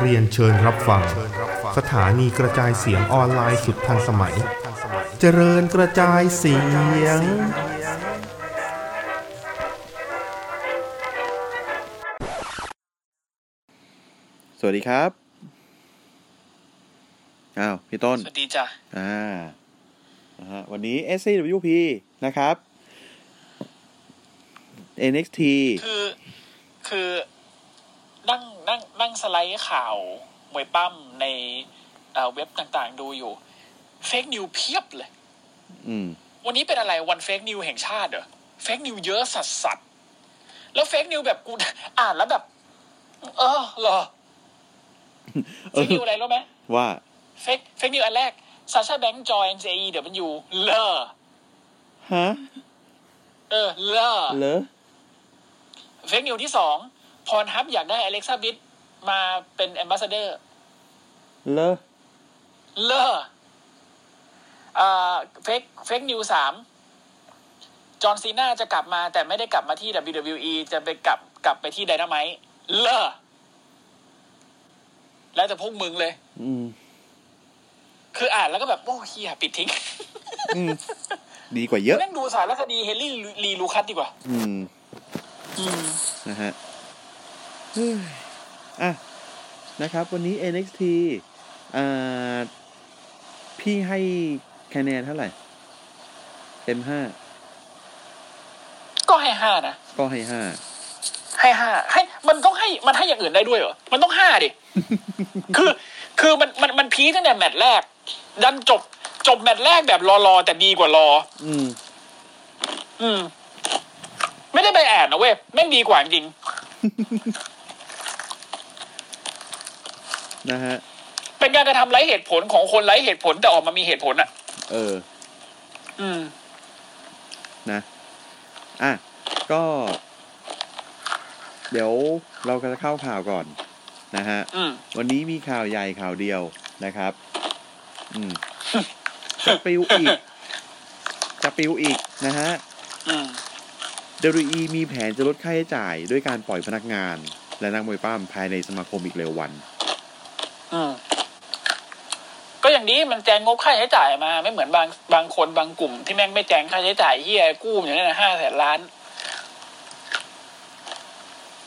เรียนเชิญรับฟัง สถานีกระจายเสียงออนไลน์สุดทันสมัย เจริญกระจายเสียง สวัสดีครับอ้าวพี่ต้น สวัสดีจ้ะอ่านะฮะวันนี้ SCWP นะครับ NXT คือคือนั่งนั่งนั่งสไลด์ข่าวมวยปล้ำในเอ่อเว็บต่างๆ ดูอยู่ fake news เพียบเลยอืมวันนี้เป็นอะไรวัน fake news แห่งชาติเหรอ fake news เยอะสัสสัสๆแล้ว fake news แบบกูอ่านแล้วแบบ เออเหรอเอ fake news อะไรรู้ไหมว่า fake fake news อันแรก Sasha Banks join NJE เดี๋ยวมันอยู่เลอฮะเออเลอเหรอ fake news ที่สอง Pornhub อยากได้ Alexa Bliss มาเป็น ambassador เหรอเลอเอ่อ fake fake news สาม John Cena จะกลับมาแต่ไม่ได้กลับมาที่ WWE จะไปกลับกลับไปที่ไดนาไมต์เลอแล้วแต่พวกมึงเลย อืม คืออ่านแล้วก็แบบโอ้เฮียปิดทิ้งอืมดีกว่าเยอะแม่งดูสารคดีเฮนรี่ลีลูคัสดีกว่า อืมอืม นะฮะเฮ้ยอะนะครับ วันนี้ NXT อ่าพี่ให้คะแนนเท่าไหร่ เต็มห้า ก็ให้ห้านะ ก็ให้ห้า ให้ห้าให้ มันต้องให้ มันให้อย่างอื่นได้ด้วยเหรอ มันต้องห้าดิ คือ คือมัน มัน มันพีคตั้งแต่แมตช์แรก ดันจบ จบแมตช์แรกแบบรอๆแต่ดีกว่ารอ อืม อืมไม่ได้ไปแอนนะเว้ยแม่งดีกว่าจริงนะฮะเป็นการกระทำไร้เหตุผลของคนไร้เหตุผลแต่ออกมามีเหตุผลอะ เออ อืม นะ อะ ก็ เดี๋ยวเราก็จะเข้าข่าวก่อน นะฮะอืมวันนี้มีข่าวใหญ่ข่าวเดียวนะครับ อืมจะปิวอีกจะปิวอีกนะฮะอืม WWE มีแผนจะลดค่าใช้จ่ายด้วยการปล่อยพนักงาน และนักมวยปล้ำภายในสมาคมอีกเร็ววัน อืมก็อย่างนี้มันแจงงบค่าใช้จ่ายมา ไม่เหมือนบางบางคนบางกลุ่ม ที่แม่งไม่แจงค่าใช้จ่ายเฮียกู้อย่างนี้นะห้าแสนล้าน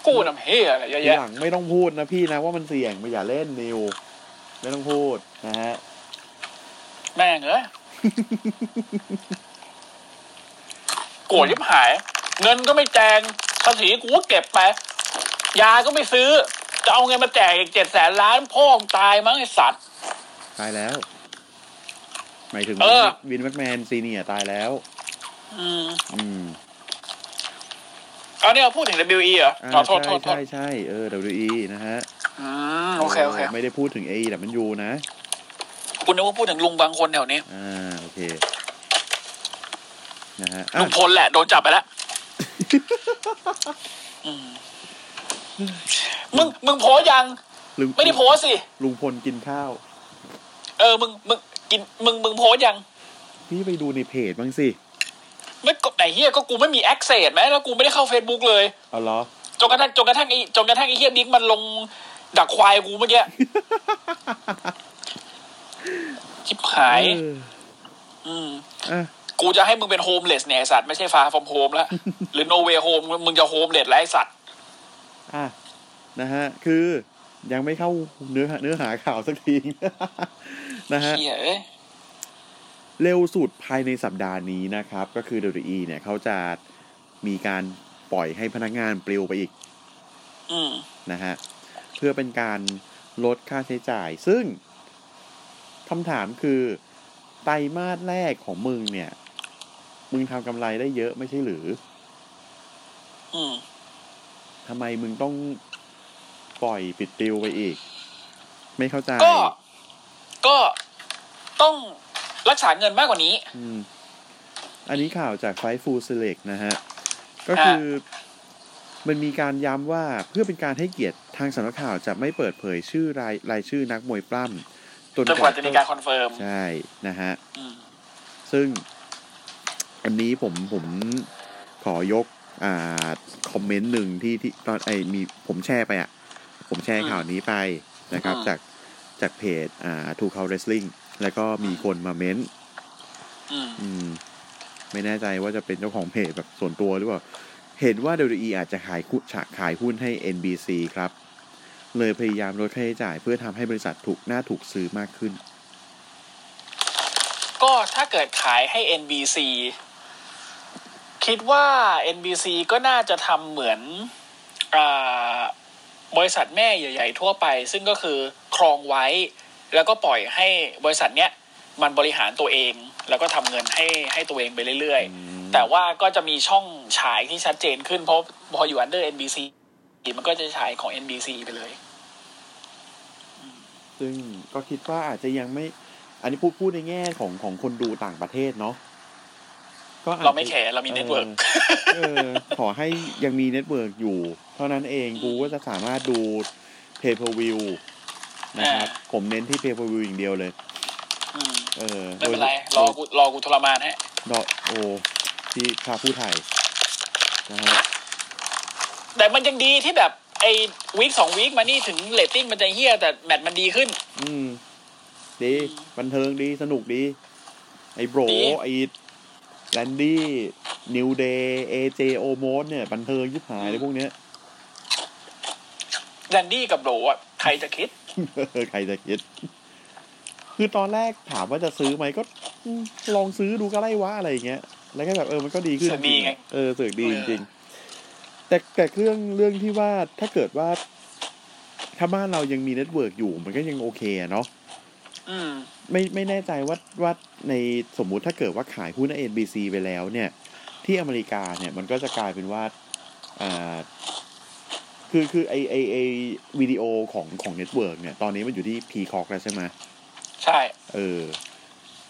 กู้นำเฮียอะไรเยอะทีแยะหลังไม่ต้องพูดนะพี่นะว่ามันเสี่ยงไม่อย่าเล่นนิว ไม่ต้องพูดนะฮะแม่งเอ้ยโกรธยิบหาย เงินก็ไม่แจงภาษีกูก็เก็บไป ยาก็ไม่ซื้อ จะเอาเงินมาแจกอีกเจ็ดแสนล้านพ่อมึงตายมั้งไอสัตว์ ตายแล้ว หมายถึงเออ วินแม็กแมนซีเนียร์ตายแล้ว อืมอืมเอาเนี่ยพูดถึง WE เหรออ่าขอโทษโทใช่ษโทษใช่ใช่เออ WWE นะฮะอืมโอเคโอเคไม่ได้พูดถึง AE แต่มันยูนะ คุณนึกว่าพูดถึงลุงบางคนแถวนี้อ่า โอเค นะฮะลุอะงพลแหละโดนจับไปแล้วอื มมึงมึงโพสต์ยังลุงไม่ได้โพสต์สิลุงพลกินข้าว เออ มึงมึงกินมึงมึงโพสต์ยังพี่ไปดูในเพจบ้างสิไม่กดไหนเฮียก็กูไม่มี access ไหมแล้วกูไม่ได้เข้าเฟซบุ๊กเลยเอาเหรอจนกระทั่งจนกระทั่งไอ้จนกระทั่งไอ้เฮียบิ๊กมันลงดักควายกูเมื่อกี้ชิบหายเอออืมอะ กูจะให้มึงเป็น homeless เนี่ยไอ้สัตว์ไม่ใช่ far from home แล้ว หรือโนเวโฮมมึงจะโฮมเลสแล้วไอ้สัตว์อะนะฮะ คือยังไม่เข้าเนื้อหาเนื้อหาข่าวสักที นะฮะเฮียเอ้ยเร็วสุดภายในสัปดาห์นี้นะครับ ก็คือ WWE เนี่ยเขาจะมีการปล่อยให้พนักงานปลิวไปอีกอืมนะฮะ เพื่อเป็นการลดค่าใช้จ่าย ซึ่งคำถามคือไตรมาสแรกของมึงเนี่ย มึงทำกำไรได้เยอะไม่ใช่หรืออืมทำไมมึงต้องปล่อยปิดปลิวไปอีก ไม่เข้าใจก็ก็ต้องรักษาเงินมากกว่านี้อืมอันนี้ข่าวจากไฟฟูเซเล็กนะฮะ ก็คือมันมีการย้ำว่าเพื่อเป็นการให้เกียรติทางสำนักข่าวจะไม่เปิดเผยชื่อรายรายชื่อนักมวยปล้ำจนกว่าจะมีการ confirm ใช่นะฮะอืมซึ่ง อันนี้ผมผมขอยกอ่าคอมเมนต์หนึ่งที่ที่ตอนไอมีผมแชร์ไปอะ ผมแชร์ข่าวนี้ไปนะครับอืมจากจากเพจอ่าทูเขา wrestling แล้วก็มีคนมาเม้นต์อืมอืม ไม่แน่ใจว่าจะเป็นเจ้าของเพจแบบส่วนตัวหรือเปล่า เห็นว่า WWE อาจจะขายคุฉะขายหุ้นให้ NBC ครับ เลยพยายามลดค่าใช้จ่ายเพื่อทำให้บริษัทถูกน่าถูกซื้อมากขึ้น ก็ถ้าเกิดขายให้ NBC คิดว่า NBC ก็น่าจะทำเหมือนอาบริษัทแม่ใหญ่ ๆ ทั่วไป ซึ่งก็คือครองไว้ แล้วก็ปล่อยให้บริษัทเนี้ยมันบริหารตัวเอง แล้วก็ทำเงินให้ให้ตัวเองไปเรื่อยอืมๆแต่ว่าก็จะมีช่องฉายที่ชัดเจนขึ้น เพราะพออยู่ under NBC มันก็จะฉายของ NBC ไปเลย ซึ่งก็คิดว่าอาจจะยังไม่ อันนี้พูดพูดในแง่ของของคนดูต่างประเทศเนาะ ก็อาจจะเราไม่แคร์เรามี networkเออขอให้ยังมี network อยู่ เท่านั้นเองกูก็จะสามารถดู pay per view นะครับ ผมเน้นที่ pay per view อย่างเดียวเลยอืมเออไม่เป็นไร รอกูรอกูทรมานให้ดอกโอที่พาผู้ไทยนะฮะแต่มันยังดีที่แบบไอ้ week สอง week มานี่ถึงเรตติ้งมันจะเฮี้ยแต่แมตช์มันดีขึ้น อืม ดี บันเทิงดีสนุกดี ไอ้ Bro ดีไอ้ Randy New Day AJ Omos เนี่ย บันเทิงยิบหายเลยพวกเนี้ย Randy กับ Bro อะใครจะคิด ใครจะคิด คือตอนแรกถามว่าจะซื้อไหมก็อืมลองซื้อดูก็ไล่วะอะไรอย่างเงี้ย แล้วก็แบบเออมันก็ดีขึ้นเสือกดีไงเออเสือกดีเออจริงๆแต่แต่เรื่องเรื่องที่ว่าถ้าเกิดว่า ถ้าบ้านเรายังมี network อยู่ มันก็ยังโอเคอะเนาะอืม ไม่ไม่แน่ใจว่าว่าในสมมุติถ้าเกิดว่าขายหุ้นใน NBC ไปแล้วเนี่ย ที่อเมริกาเนี่ยมันก็จะกลายเป็นว่าอ่คือคือไอไอไอวิดีโอของของ network เนี่ย ตอนนี้มันอยู่ที่ p ีคอกแล้วใช่ไหมใช่ เออ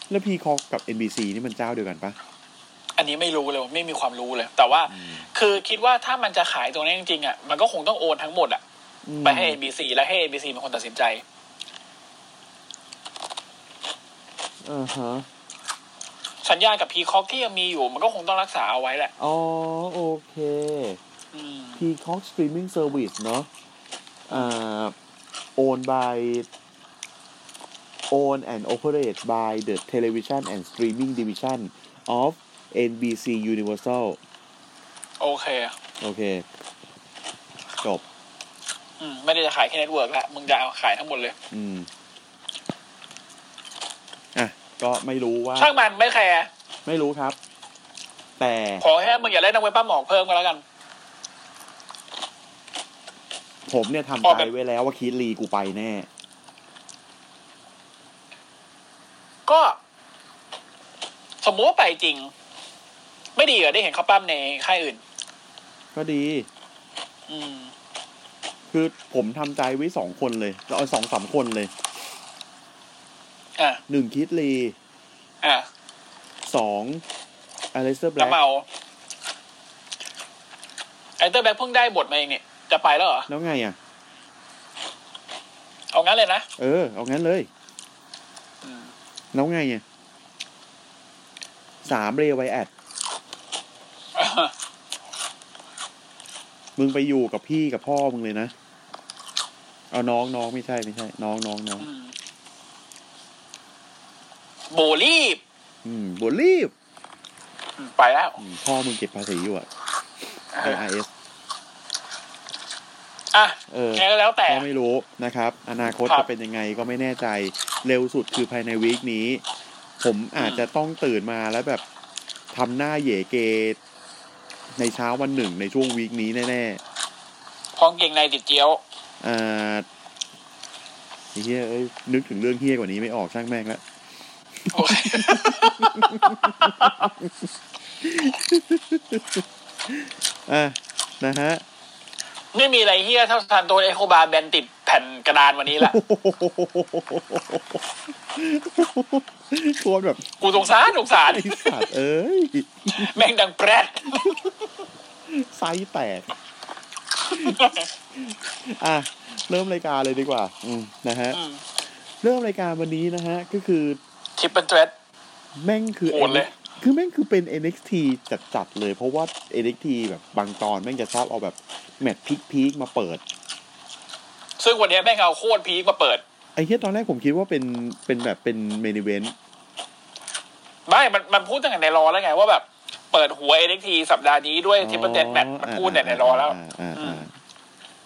แล้ว p ีคอกกับ NBC นี่มันเจ้าเดียวกันปะอันนี้ไม่รู้เลยไม่มีความรู้เลย แต่ว่าคือคิดว่าถ้ามันจะขายตรงนี้จริงๆอะมันก็คงต้องโอนทั้งหมดอะอืมไปให้ NBC แล้วให้ NBC เป็นคนตัดสินใจ อ่าฮะสัญญากับ Peacock ที่ยังมีอยู่ มันก็คงต้องรักษาเอาไว้แหละ อ๋อ โอเคอืม Peacock Streaming Service เนอะอ่า owned by owned and operated by the Television and Streaming Division of NBC Universal โอเค โอเค จบ อืม ไม่ได้จะขายแค่เน็ตเวิร์กละมึงจะเอาขายทั้งหมดเลย อืมอะ ก็ไม่รู้ว่า ช่างมันไม่แคร์ไม่รู้ครับ แต่ขอแค่มึงอย่าเล่นนักเว็บป้าหมอกเพิ่มก็แล้วกัน ผมเนี่ยทำออกใจแบบไว้แล้วว่าคีดลีกูไปแน่ ก็ สมมติว่าไปจริง ไม่ดีเหรอได้เห็นเขาปั้มในค่ายอื่น ก็ดี อืมคือผมทำใจไว้สองคนเลยเอาสองสามคนเลยอะ หนึ่งคิดลีอะสองอเลสเตอร์แบล็น้ำเมาไอเตอร์แบ็คเพิ่งได้บทมาเองเนี่ย จะไปแล้วเหรอ แล้วไงอะ เอางั้นเลยนะ เออ เอางั้นเลยอืมแล้วไงอะสามเรไวแอดมึงไปอยู่กับพี่กับพ่อมึงเลยนะ เอาน้องน้องไม่ใช่ไม่ใช่ น้องน้องน้องอืม โบลีบ อืมบรีบอืมไปแล้วอืมพ่อมึงเก็บภาษีอยู่อะ IRS อะเออแค่แล้วแต่ก็ไม่รู้นะครับ อนาคตครับจะเป็นยังไงก็ไม่แน่ใจ เร็วสุดคือภายในวีคนี้ ผมอาจจะต้องตื่นมาแล้วแบบทำหน้าเหย่เกในเช้าวันหนึ่งในช่วงวีคนี้แน่พองเก่งในติดเจียวๆอ่าไอ้เฮียเอ้ยนึกถึงเรื่องเฮียกว่านี้ไม่ออกช่างแม่งแล้ว โอ้ยอะนะฮะไม่มีอะไรเฮี้ยเท่าทันตัวเอโคบาร์แบนติดแผ่นกระดานวันนี้แหละโคตรแบบ กูสงสารสงสารไอสัตว์เอ้ย แม่งดังแปรดไซส์แตก อะ เริ่มรายการเลยดีกว่า อืมนะฮะอืมเริ่มรายการวันนี้นะฮะ ก็คือ triple threat แม่งคือโหดเลย คือแม่งคือเป็น NXT จัดๆเลย เพราะว่า NXT แบบบางตอนแม่งจะชอบเอาแบบแมตช์ peak ๆมาเปิด ซึ่งวันนี้แม่งเอาโคตร peak มาเปิด ไอ้เหี้ยตอนแรกผมคิดว่าเป็นเป็นแบบเป็น main eventไม่ มันมันพูดตั้งแต่ใน Raw แล้วไงว่าแบบเปิดหัว NXT สัปดาห์นี้ด้วย triple threat match มันพูดแต่ใน Raw แล้วอ่าอือ่าม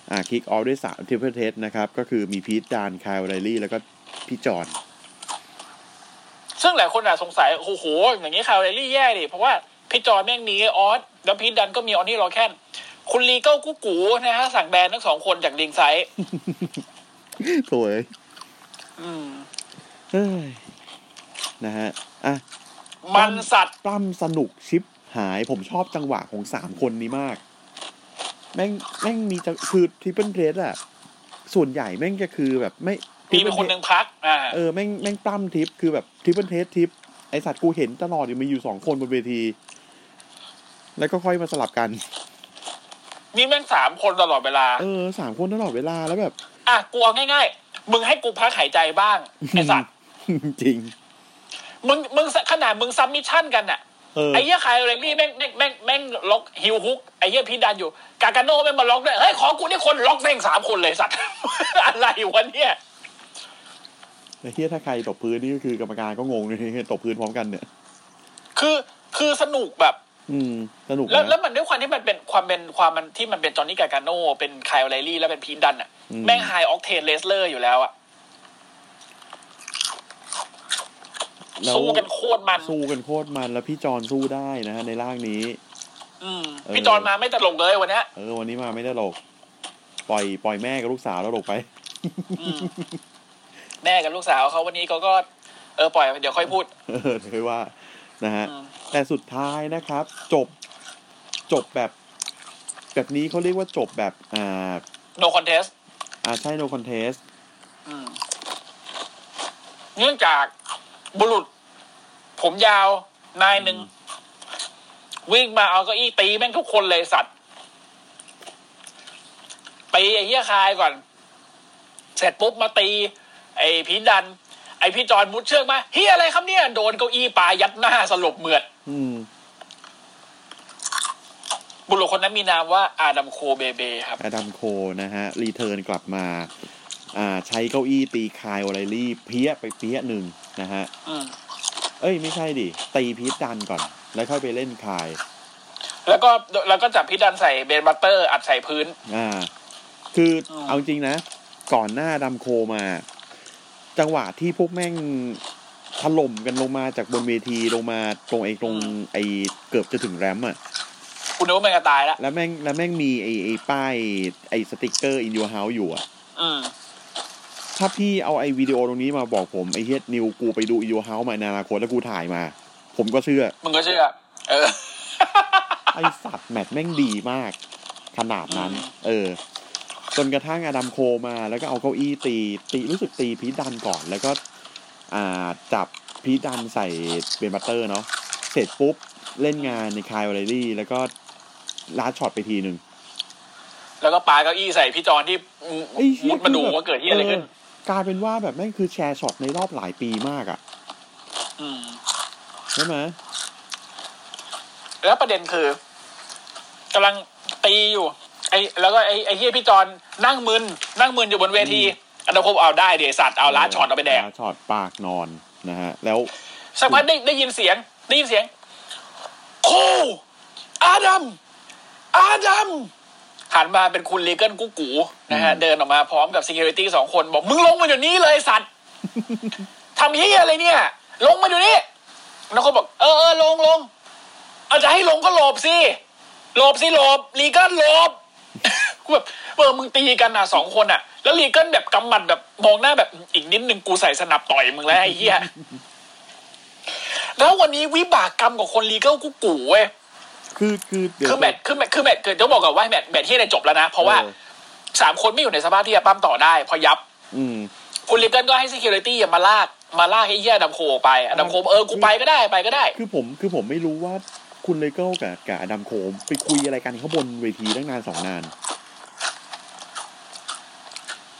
อ่า kick off ด้วยสาม triple threat นะครับ ก็คือมี Pete Dunne Kyle O'Reilly แล้วก็พี่จอน ซึ่งหลายคนอาจสงสัยโอ้โหอย่างนี้ Kyle O'Reilly แย่ดิเพราะว่าพี่จอนแม่งมีออสแล้ว Pete Dunne ก็มี Oney Lorcan คุณ Regal กุ๊กกูนะฮะสั่งแบนทั้งสองคนจาก ringside โถยอืมเฮ้ยนะฮะอะมันสัตว์ปล้ำสนุกชิปหายผมชอบจังหวะของสามคนนี้มาก แม่งแม่งมีจังคือ triple threat อะส่วนใหญ่แม่งจะคือแบบไม่ มีเป็นคนหนึ่งพักอ่าเออแม่งแม่งปล้ำทิปคือแบบ triple threat ทิปไอสัตว์กูเห็นตลอดอยู่มีอยู่สองคนบนเวที แล้วก็ค่อยมาสลับกัน นี่แม่งสามคนตลอดเวลา เออสามคนตลอดเวลาแล้วแบบ อะกูเอาง่ายๆ มึงให้กูพักหายใจบ้างไอสัตว์จริง มึงมึงขนาดมึง submission กันน่ะเออไอ้เหี้ย Kyle O'Reilly แม่งแม่งแม่งแม่งล็อก heel hook ไอ้เหี้ย Pete Dunne อยู่ Gargano แม่งมาล็อกด้วยเฮ้ยขอกูนี่คนล็อกแม่งสามคนเลยสัตว์อะไรวะเนี่ยไอ้ เหี้ยถ้าใครตบพื้นนี่ก็คือกรรมการก็งงเลยตบพื้นพร้อมกันเนี่ย คือคือสนุกแบบ อืม สนุกแล้วนะแล้วมันด้วยความที่มันเป็นความเป็นความมันที่มันเป็น Johnny Gargano เป็น Kyle O'Reilly แล้วเป็น Pete Dunne อะอืมแม่ง high octane wrestler อยู่แล้วอะแล้วสู้กันโคตรมัน สู้กันโคตรมันแล้วพี่จอนสู้ได้นะฮะในร่างนี้ อืมเออพี่จอนมาไม่ตลกเลยวันเนี้ยเออวันนี้มาไม่ได้ตลก ปล่อย ปล่อยแม่กับลูกสาวแล้วตลกไปอืม แม่กับลูกสาวเขาวันนี้เขาก็ เออปล่อยเดี๋ยวค่อยพูด เออถือว่านะฮะอืมแต่สุดท้ายนะครับ จบจบแบบ แบบนี้เขาเรียกว่าจบแบบอ่า no contest อ่าใช่ no contest อืมเนื่องจากบุรุษ ผมยาวนายหนึ่ง วิ่งมาเอาเก้าอี้ตีแม่งทุกคนเลยสัตว์ตีไอ้เหี้ยคายก่อน เสร็จปุ๊บมาตี ไอ้ Pete Dunne ไอ้พี่จอนมุดเชือกมาเหี้ยอะไรครับเนี่ย โดนเก้าอี้ปายัดหน้าสลบเหมือดอืมบุรุษคนนั้นมีนามว่า Adam Cole Baybay ครับ Adam Cole นะฮะ return กลับมา อ่า ใช้เก้าอี้ตี Kyle O'Reilly เพี้ยไปเพี้ยหนึ่งนะฮะอืมเอ้ย ไม่ใช่ดิ ตี Pete Dunne ก่อน แล้วค่อยไปเล่น Kyle แล้วก็แล้วก็จับ Pete Dunne ใส่ brainbuster อัดใส่พื้น อ่า คืออมเอาจริงนะ ก่อนหน้าดัมโคมา จังหวะที่พวกแม่งถล่มกันลงมาจากบนเวทีลงมาตรงไอ้ตรงไอ้เกือบจะถึงแรมป์อะคุณนึกว่ามันจะตายแล้วแล้วแม่งแล้วแม่งมีไอ้ไอ้ป้ายไอ้สติกเกอร์ in your house อยู่อะอืมถ้าพี่เอาไอ้วิดีโอตรงนี้มาบอกผมไอ้เฮ็ดนิวกูไปดู in your house มาในอนาคตแล้วกูถ่ายมา ผมก็เชื่อ มึงก็เชื่อ เออ ไอสัตว์แมตช์แม่งดีมาก ขนาดนั้นอืมเออ จนกระทั่ง Adam Cole มา แล้วก็เอาเก้าอี้ตีตีรู้สึกตี Pete Dunne ก่อน แล้วก็อ่าจับ Pete Dunne ใส่ brainbuster เนาะเสร็จปุ๊บเล่นงานใน Kyle O'Reilly แล้วก็ last shot ไปทีหนึ่งแล้วก็ปาเก้าอี้ใส่พี่จอนที่ไอ้เหี้ยมุดมาดูคือแบบว่าเกิดที่อะไรขึ้นเออกลายเป็นว่าแบบแม่งคือ chair shot ในรอบหลายปีมากอะ่ะอืมใช่ไหมแล้วประเด็นคือกำลังตีอยู่ ไอ้แล้วก็ไอ้ไอ้เหี้ยพี่จอนนั่งมึนนั่งมึนอยู่บนเวที อันนั้นผมเอาได้เดี๋ยวสัตว์เอา last shot เอาไปแดก last shot ปากนอนนะฮะ แล้วสักพักได้ได้ยินเสียง ได้ยินเสียง Cole Adam Adam หันมาเป็นคุณ Regal กุ๊กกูนะฮะ เดินออกมาพร้อมกับ security สองคน บอก มึงลงมาเดี๋ยวนี้เลยสัตว์ทำเฮียอะไรเนี่ย ลงมาเดี๋ยวนี้แล้วคนบอก เออเออลงลงเอาจะให้ลงก็หลบสิหลบสิหลบ Regal หลบ กูแบบเออมึงตีกันอะสองคนอะ แล้ว Regal แบบกำหมัดแบบมองหน้าแบบอีกนิดนึงกูใส่สนับต่อยมึงแล้วไอ้เหี้ยแล้ววันนี้วิบากกรรมกับคน Regal กูกูเว้ยคือคือเดี๋ยวคือแมตช์คือแมตช์คือแมตช์เกิดต้องบอกก่อนว่าแมตช์แมตช์ที่ได้จบแล้วนะ เพราะว่าออสามคนไม่อยู่ในสภาพที่จะปล้ำต่อได้ พอยับ อืมคุณ Regal ก็ให้ security อย่ามาลากมาลากไอ้เหี้ย Adam Cole ออกไป Adam Cole บอกเออกูไปก็ได้ไปก็ได้ คือผมคือผมไม่รู้ว่า คุณ Regal กับกับ Adam Cole ไปคุยอะไรกันเขาบนเวทีตั้งนานสองนาน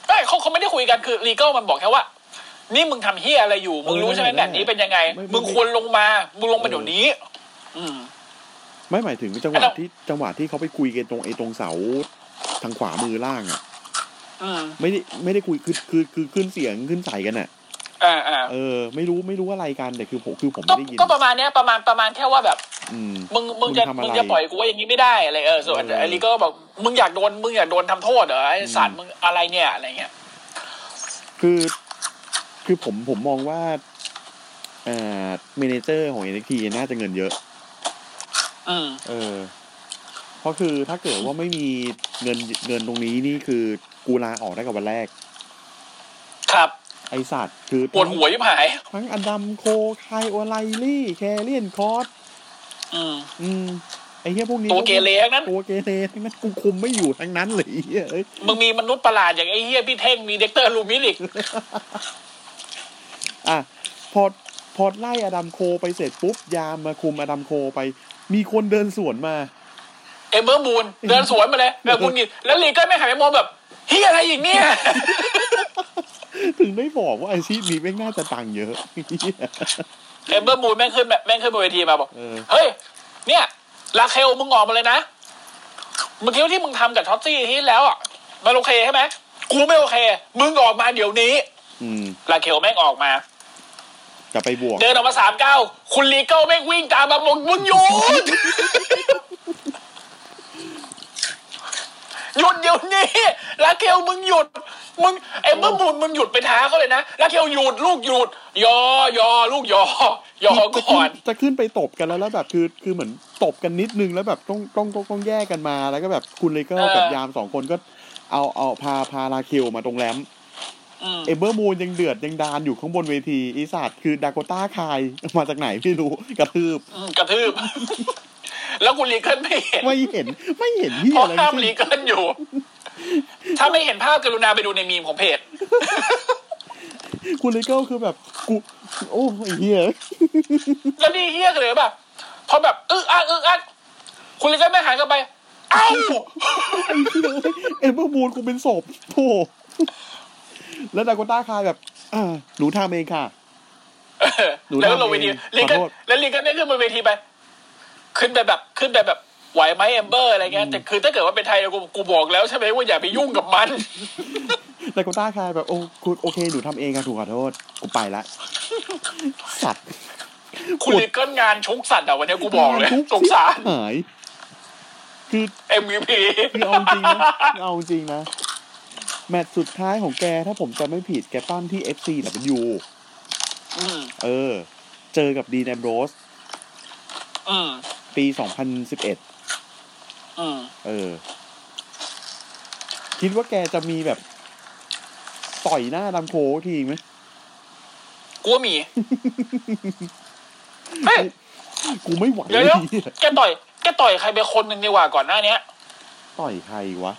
ไม่เขาเขาไม่ได้คุยกันคือ Regal มันบอกแค่ว่า นี่มึงทำเหี้ยอะไรอยู่ มึงรู้ใช่ไหมเออแบบนี้เป็นยังไงไม่ไม่มึงควรลงมา มึงลงมาเดี๋ยวนี้ อืมไม่หมายถึงจังหไอ้วะเราที่จังหวะที่เขาไปคุยกันตรงไอ้ตรงเสาทางขวามือล่างอะอืมไม่ได้ไม่ได้คุยคือคือคือขึ้นเสียงขึ้นใส่กันอะ อ่าอ่าเออ ไม่รู้ไม่รู้อะไรกันแต่คือผมคือผมก็ไม่ได้ยินก็ประมาณเนี้ยประมาณประมาณแค่ว่าแบบอืมมึงมึงจะมึงทำอะไรมึงจะปล่อยกูไว้อย่างนี้ไม่ได้อะไรเออส่วนเออไอ้ลีก็บอกมึงอยากโดนมึงอยากโดนทำโทษเหรอไอ้สัตว์มึงอะไรเนี่ยอะไรเงี้ยคือคือผมผมมองว่าเอ่อ manager ของ NXT น่าจะเงินเยอะอืมเออ เพราะคือถ้าเกิดว่าไม่มีเงินเงินตรงนี้นี่คือกูลาออกได้กับวันแรก ครับไอสัตว์คือปวดหัวฉิบหาย ทั้ง Adam Cole Kyle O'Reilly Karrion Kross อืม อืมไอเหี้ยพวกนี้ตัวเกเรทั้งนั้นตัวเกเรทั้งนั้นกูคุมไม่อยู่ทั้งนั้นเลยไอ้เหี้ยเอ้ยมึงมีมนุษย์ประหลาดอย่างไอ้เหี้ยพี่เท่งมี Dexter Lumis อีกอะพอพอไล่ Adam Cole ไปเสร็จปุ๊บยามมาคุม Adam Cole ไป มีคนเดินสวนมา Ember Moon เดินสวนมาเลยแบบมึงนี่แล้ว Regal ก็หันไปมองแบบเหี้ยอะไรอีกเนี่ย ถึงได้บอกว่าอาชีพนี้แม่งน่าจะตังค์เยอะ Ember Moon แม่งขึ้นแบบแม่งขึ้นบนเวทีมาบอกเออเฮ้ย เนี่ย Raquel มึงออกมาเลยนะเมื่อกี้ที่มึงทำกับ Shotzi ที่แล้วอะมันโอเคใช่ไหมกูไม่โอเค มึงออกมาเดี๋ยวนี้ อืมลาเคลแม่งออกมาจะไปบวก เดินออกมาสามเก้าคุณลีเกิลแม่งวิ่งตามมาบอกมึงหยุด หยุดเดี๋ยวนี้ลาเคลมึงหยุด มึงไอ้เมื่อมูลมึงหยุดไปท้าเขาเลยนะลาเคลหยุดลูกหยุด ยอยอลูกยอยอจะก่ขึ้อนนจะขึ้นไปตบกันแล้วแล้วแบบคือคือเหมือนตบกันนิดนึงแล้วแบบต้องต้องต้องต้องแยกกันมาแล้วก็แบบคุณเลเกอร์กับยามสองคนก็เอาเอาพาพาลาเคลมาตรงแรมอืมเอเบอร์มูนยังเดือดยังดานอยู่ข้างบนเวทีอีสัตว์คือดาโกต้าคายมาจากไหนไม่รู้กระทืบอืมกระทืบ แล้วคุณลีเกิลไม่เห็นไม่เห็น ไม่เห็นที่เพราะอะไรห้ามทั้งลีสิ้นเกิลอยู่ ถ้าไม่เห็นภาพกรุณาไปดูในมีมของเพจคุณเลเกอร์คือแบบกูโอ้ไอ้เหี้ยแล้วนี่เฮี้ยกันเลยป่ะพอแบบอึกอักอึกอักคุณ Regal ไม่หันกลับไปเอ้าไอ้เหี้ย Ember Moon กูเป็นศพโธ่แล้ว Dakota Kai แบบอ่าหนูทำเองค่ะหนูแล้วก็ลงเวทีทำเอง Regal ขอโทษแล้ว Regal ได้ขึ้นบนเวทีไป ขึ้นไปแบบขึ้นไปแบบไหวไหม Ember อะไรเงี้ยแต่คือถ้าเกิดว่าเป็นไทยกูกูบอกแล้วใช่ไหมว่าอย่าไปยุ่งกับมัน Dakota Kai แบบโอ้กูโอเคหนูทำเองค่ะถูกขอโทษกูไปละสัตว์คุณลีเกิลงานชุกสัตว์อะวันนี้กูบอกเลยสงสารหายคือ MVP คือเอาจริงนะคือเอาจริงนะ แมตช์สุดท้ายของแกถ้าผมจำไม่ผิดแกปั้มที่ FC W อืมเออ เจอกับดีแนมโรส อืมปี2011อืมเออ คิดว่าแกจะมีแบบ ต่อยหน้าดำโคทีไหมกูว่ามีเฮ้ยกูไม่ไหวเดี๋ยวเลเดี๋ยวยแกต่อย แกต่อยใครไปคนหนึ่งดีกว่าก่อนหน้าเนี้ย ต่อยใครวะ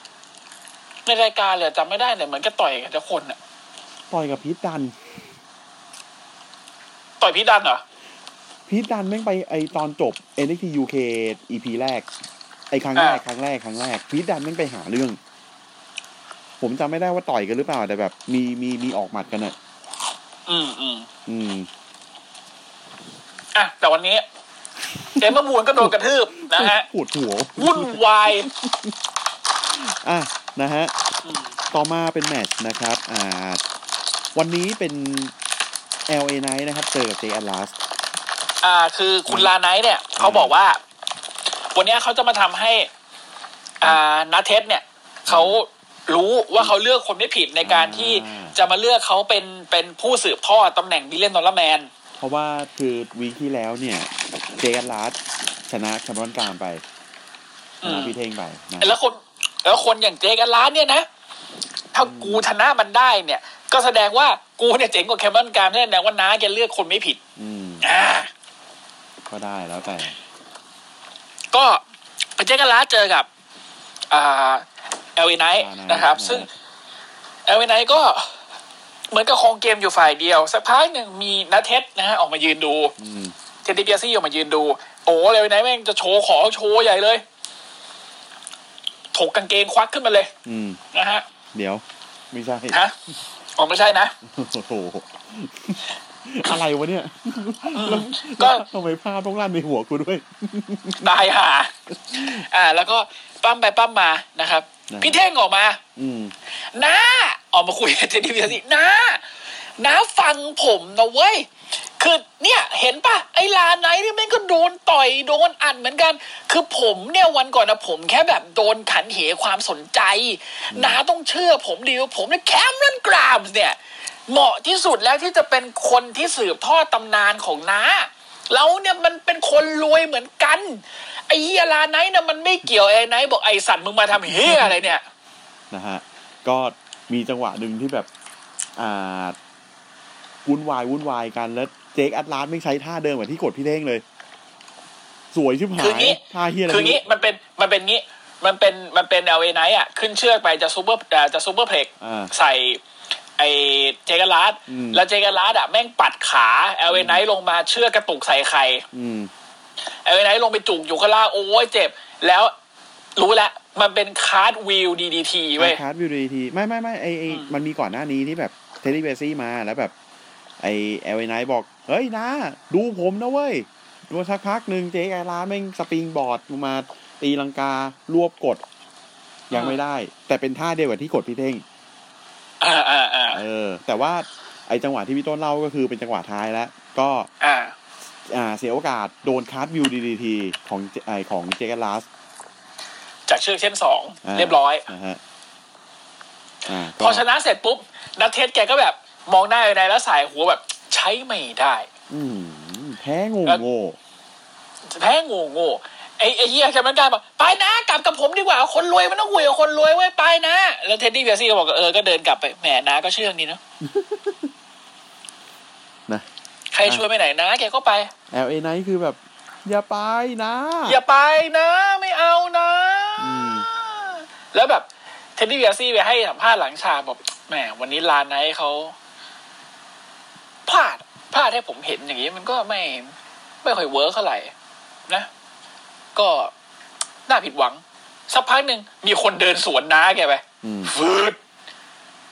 ในรายการเลยจำไม่ได้แต่เหมือนแกต่อยกับทุกคนอะต่อยกับพีทดัน ต่อยพี่ดันเหรอ พีทดันแม่งไปไอตอนจบ NXT UK EP แรก ไอครั้งแรกครั้งแรกครั้งแรกพีทดันแม่งไปหาเรื่อง ผมจำไม่ได้ว่าต่อยกันหรือเปล่า แต่แบบ มีมีมีออกหมัดกันอะอืมอืมอืมอะแต่วันนี้เจมส์มูนก็โดนกระทืบนะฮะปวดหัววุ่นวายอะนะฮะอืมต่อมาเป็นแมตช์นะครับ อ่า วันนี้เป็น LA Knight นะครับ เจอกับ Jay Atlas อ่า คือคุณลาไนท์เนี่ยเขาบอกว่า วันนี้เขาจะมาทำให้ อ่านาเทสเนี่ยเขารู้ว่าเขาเลือกคนไม่ผิดในการที่อ่าจะมาเลือกเขาเป็นเป็นผู้สืบทอดตำแหน่งบิลเลนดอลลาร์แมน เพราะว่าคือวีคที่แล้วเนี่ย Jay Atlas ชนะแชมเปี้ยนการไปชนะอืมพี่เท่งไปนะแล้วคนแล้วคนอย่างเจกันล้านเนี่ยนะ ถ้ากูชนะมันได้เนี่ย ก็แสดงว่ากูเนี่ยเจ๋งกว่าแคมเปญการแสดงว่าน้าแกเลือกคนไม่ผิด อืมอ่า ก็ได้แล้วแต่ ก็เป็น Jake Atlas เจอกับอ่า LA Knight อ่านะครับนะซึ่ง LA Knight ก็เหมือนกับครองเกมอยู่ฝ่ายเดียว สักพักหนึ่งมีน้าเท็ดนะฮะออกมายืนดูอืม Ted DiBiase ออกมายืนดู โอ้ LA Knight แม่งจะโชว์ของโชว์ใหญ่เลยถกกางเกงควักขึ้นมาเลย อืมนะฮะ เดี๋ยว ไม่ใช่ฮะอ๋อไม่ใช่นะโอ้โห อะไรวะเนี่ยแล้วก็ทำไมภาพต้องลั่นในหัวกูด้วยได้หาอ่า แล้วก็ปั้มไปปั้มมานะครับนะพี่เท่งออกมา อืมน้าออกมาคุยกับเจดีพีสิน้าน้าฟังผมนะเว้ยคือเนี่ยเห็นปะไอ้ลาไนท์นี่แม่งก็โดนต่อยโดนอัดเหมือนกัน คือผมเนี่ยวันก่อนนะผมแค่แบบโดนขันเหความสนใจน้าต้องเชื่อผมดีว่าผมเนี่ยแคมรอนกรามส์เนี่ย เหมาะที่สุดแล้วที่จะเป็นคนที่สืบทอดตำนานของน้าเราเนี่ยมันเป็นคนรวยเหมือนกัน ไอ้เฮียลาไนท์น่ะมันไม่เกี่ยวไอ้ไนท์บอกไอ้สัตว์มึงมาทำเฮียอะไรเนี่ยนะฮะก็มีจังหวะหนึ่งที่แบบอ่าวุ่นวายวุ่นวายกันแล้วเจคแอตลาสไม่ใช้ท่าเดิมเหมือนที่กดพี่เท่งเลย สวยชิบหาคือยงี้ท่าเฮียอะไรคืองี้มันเป็นมันเป็นงี้ มันเป็นมันเป็นเอลเอไนท์อะขึ้นเชือกไปจะซูเปอร์อ่าจะซูเปอร์เพล็กอ่าใส่ ไอเจกันลัดอืมแล้วเจกันลัดอะแม่งปัดขาเอลเอไนท์ลงมาเชือกกระตุกใส่ใครอืมเอลเอไนท์ลงไปจุกอยู่ข้างล่างโอ้ยเจ็บ แล้วรู้แล้วมันเป็นคาร์ดวิลดีดีทีเว้ยคาร์ดวิวดีทีไม่ไม่ไม่ไอไออืมมันมีก่อนหน้านี้ที่แบบเทเลเบซี่มาแล้วแบบ ไอเอลไนบอก เฮ้ยนะ ดูผมนะเว้ยดูสักพักหนึ่ง Jake Atlas แม่ง springboard ลงมาตีลังการวบกด ยังไม่ได้ แต่เป็นท่าเดียวกับที่กดพี่เท่ง อ่าอ่าอ่าเออ แต่ว่าไอจังหวะที่พี่ต้นเล่าก็คือเป็นจังหวะท้ายแล้ว ก็อ่าอ่าเสียโอกาสโดน cartwheel DDT ของไอของ Jake Atlasจากเชือกเส้นสองอ่าเรียบร้อยนะฮะอ่าพอชนะเสร็จปุ๊บ น้าเท็ดแกก็แบบมองหน้า LA Knight แล้วส่ายหัวแบบ ใช้ไม่ได้ อืมแพ้โง่โง่แพ้โง่โง่ ไอ้ไอ้เหี้ย Cameron Grimes บอกไปนะกลับกับผมดีกว่าคนรวยมันต้องคุยกับคนรวยไว้ยไปนะ แล้ว Ted DiBiase ก็บอกเออก็เดินกลับไปแหมน้าก็เชื่องดีเนาะนะใครช่วยไปไหนนะแกก็ไป LA Knight คือแบบ อย่าไปนะ อย่าไปนะไม่เอานะอืมแล้วแบบ Ted DiBiase ไปให้สัมภาษณ์หลังฉากบอกแหมวันนี้ LA Knight เขาพลาดพลาดให้ผมเห็นอย่างนี้มันก็ไม่ ไม่ค่อย work เท่าไหร่นะ ก็น่าผิดหวัง สักพักหนึ่งมีคนเดินสวนน้าแกไปอืมฟืด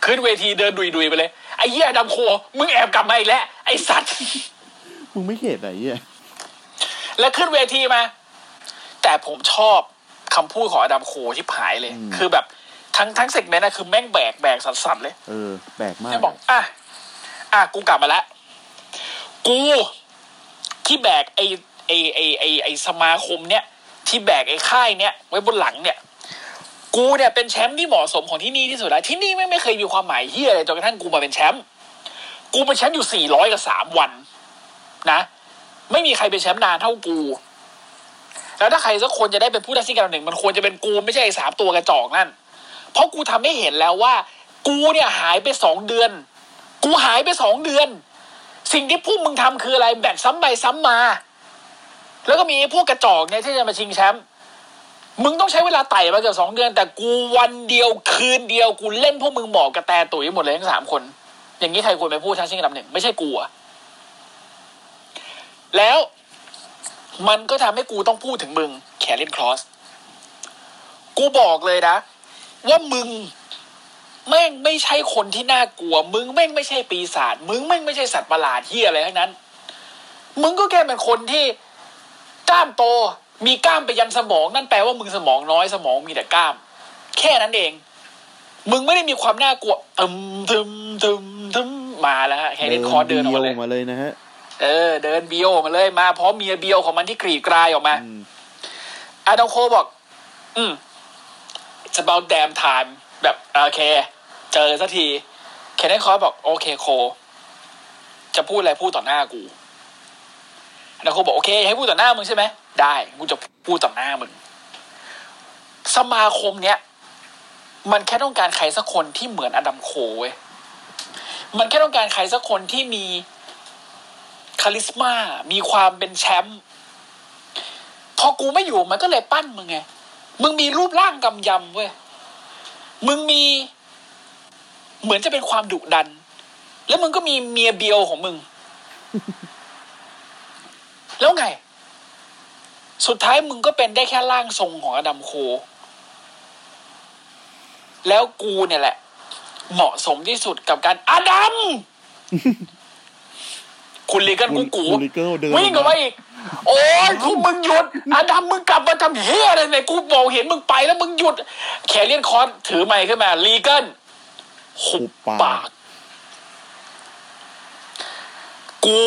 ขึ้นเวทีเดินดุยๆไปเลย ไอ้เหี้ย Adam Cole มึงแอบกลับมาอีกแล้ว ไอ้สัตว์ มึงไม่เข็ดไหนเนี่ยแล้วขึ้นเวทีมา แต่ผมชอบคำพูดของ Adam Cole ฉิบหายเลย คือแบบทั้งทั้ง segment นะคือแม่งแบกแบกสัสๆเลย เออแบกมากแม่งบอก อะ อะ กูกลับมาแล้ว กูที่แบกไอไอไอไอไอสมาคมเนี่ย ที่แบกไอ้ค่ายเนี่ยไว้บนหลังเนี่ย กูเนี่ยเป็นแชมป์ที่เหมาะสมของที่นี่ที่สุดแล้วที่นี่ไม่ไม่เคยมีความหมายเหี้ยอะไรจนกระทั่งกูมาเป็นแชมป์กูเป็นแชมป์อยู่สี่ร้อยกับสามวัน นะ ไม่มีใครเป็นแชมป์นานเท่ากู แล้วถ้าใครสักคนจะได้เป็นผู้ตัดสินการหนึ่ง มันควรจะเป็นกูไม่ใช่ไอ้สามตัวกระจอกนั่น เพราะกูทำให้เห็นแล้วว่า กูเนี่ยหายไปสองเดือน กูหายไปสองเดือน สิ่งที่พวกมึงทำคืออะไรแบกซ้ำไปซ้ำมา แล้วก็มีพวกกระจอกเนี่ยที่จะมาชิงแชมป์มึงต้องใช้เวลาไต่มาเกือบสองเดือน แต่กูวันเดียวคืนเดียวกูเล่นพวกมึงหมอกกระแตตุ๋ยหมดเลยทั้งสามคน อย่างนี้ใครควรไปพูดทั้งสิ้นลำหนึ่งไม่ใช่กูอะแล้วมันก็ทำให้กูต้องพูดถึงมึงแคลรินครอส กูบอกเลยนะ ว่ามึงแม่งไม่ใช่คนที่น่ากลัว มึงแม่งไม่ใช่ปีศาจมึงแม่งไม่ใช่สัตว์ประหลาดที่อะไรทั้งนั้น มึงก็แค่เป็นคนที่ กล้ามโตมีกล้ามไปยันสมอง นั่นแปลว่ามึงสมองน้อยสมองมีแต่กล้าม แค่นั้นเอง มึงไม่ได้มีความน่ากลัวตึมตึมตึมตึมมาแล้วฮะ Karrion Kross เดินออกมาเลยเดี่ยวมาเลยนะฮะเออ เดินเบียวออกมาเลยมาพร้อมเมียเบียวของมันที่กรีดกรายออกมาอืม Adam Cole บอก อืม it's about damn time แบบโอเค เจอสักที Karrion Kross บอก โอเค Cole จะพูดอะไรพูดต่อหน้ากู อาโคบอกโอเค ให้พูดต่อหน้ามึงใช่ไหมได้กูจะพูดต่อหน้ามึง สมาคมเนี้ยมันแค่ต้องการใครสักคนที่เหมือนอดัมโคเว้ยมันแค่ต้องการใครสักคนที่มีคาลิสมา มีความเป็นแชมป์พอกูไม่อยู่มันก็เลยปั้นมึงไง มึงมีรูปร่างกำยำเว้ย มึงมี เหมือนจะเป็นความดุดัน แล้วมึงก็มีเมียเบียวของมึง แล้วไง สุดท้ายมึงก็เป็นได้แค่ร่างทรงของอดัมโค แล้วกูเนี่ยแหละ เหมาะสมที่สุดกับการอดัมคุณลีเกิลกูกูคุณลิเกิลเดินวิ่งออกมาอีก โอ้ยทุกมึงหยุดอาดัมมึงกลับมาทำเฮียอะไรเนี่ยกูบอกเห็นมึงไปแล้วมึงหยุด แคเรียนคอนถือไมค์ขึ้นมาลีเกิลหุหุบบปาปากกกู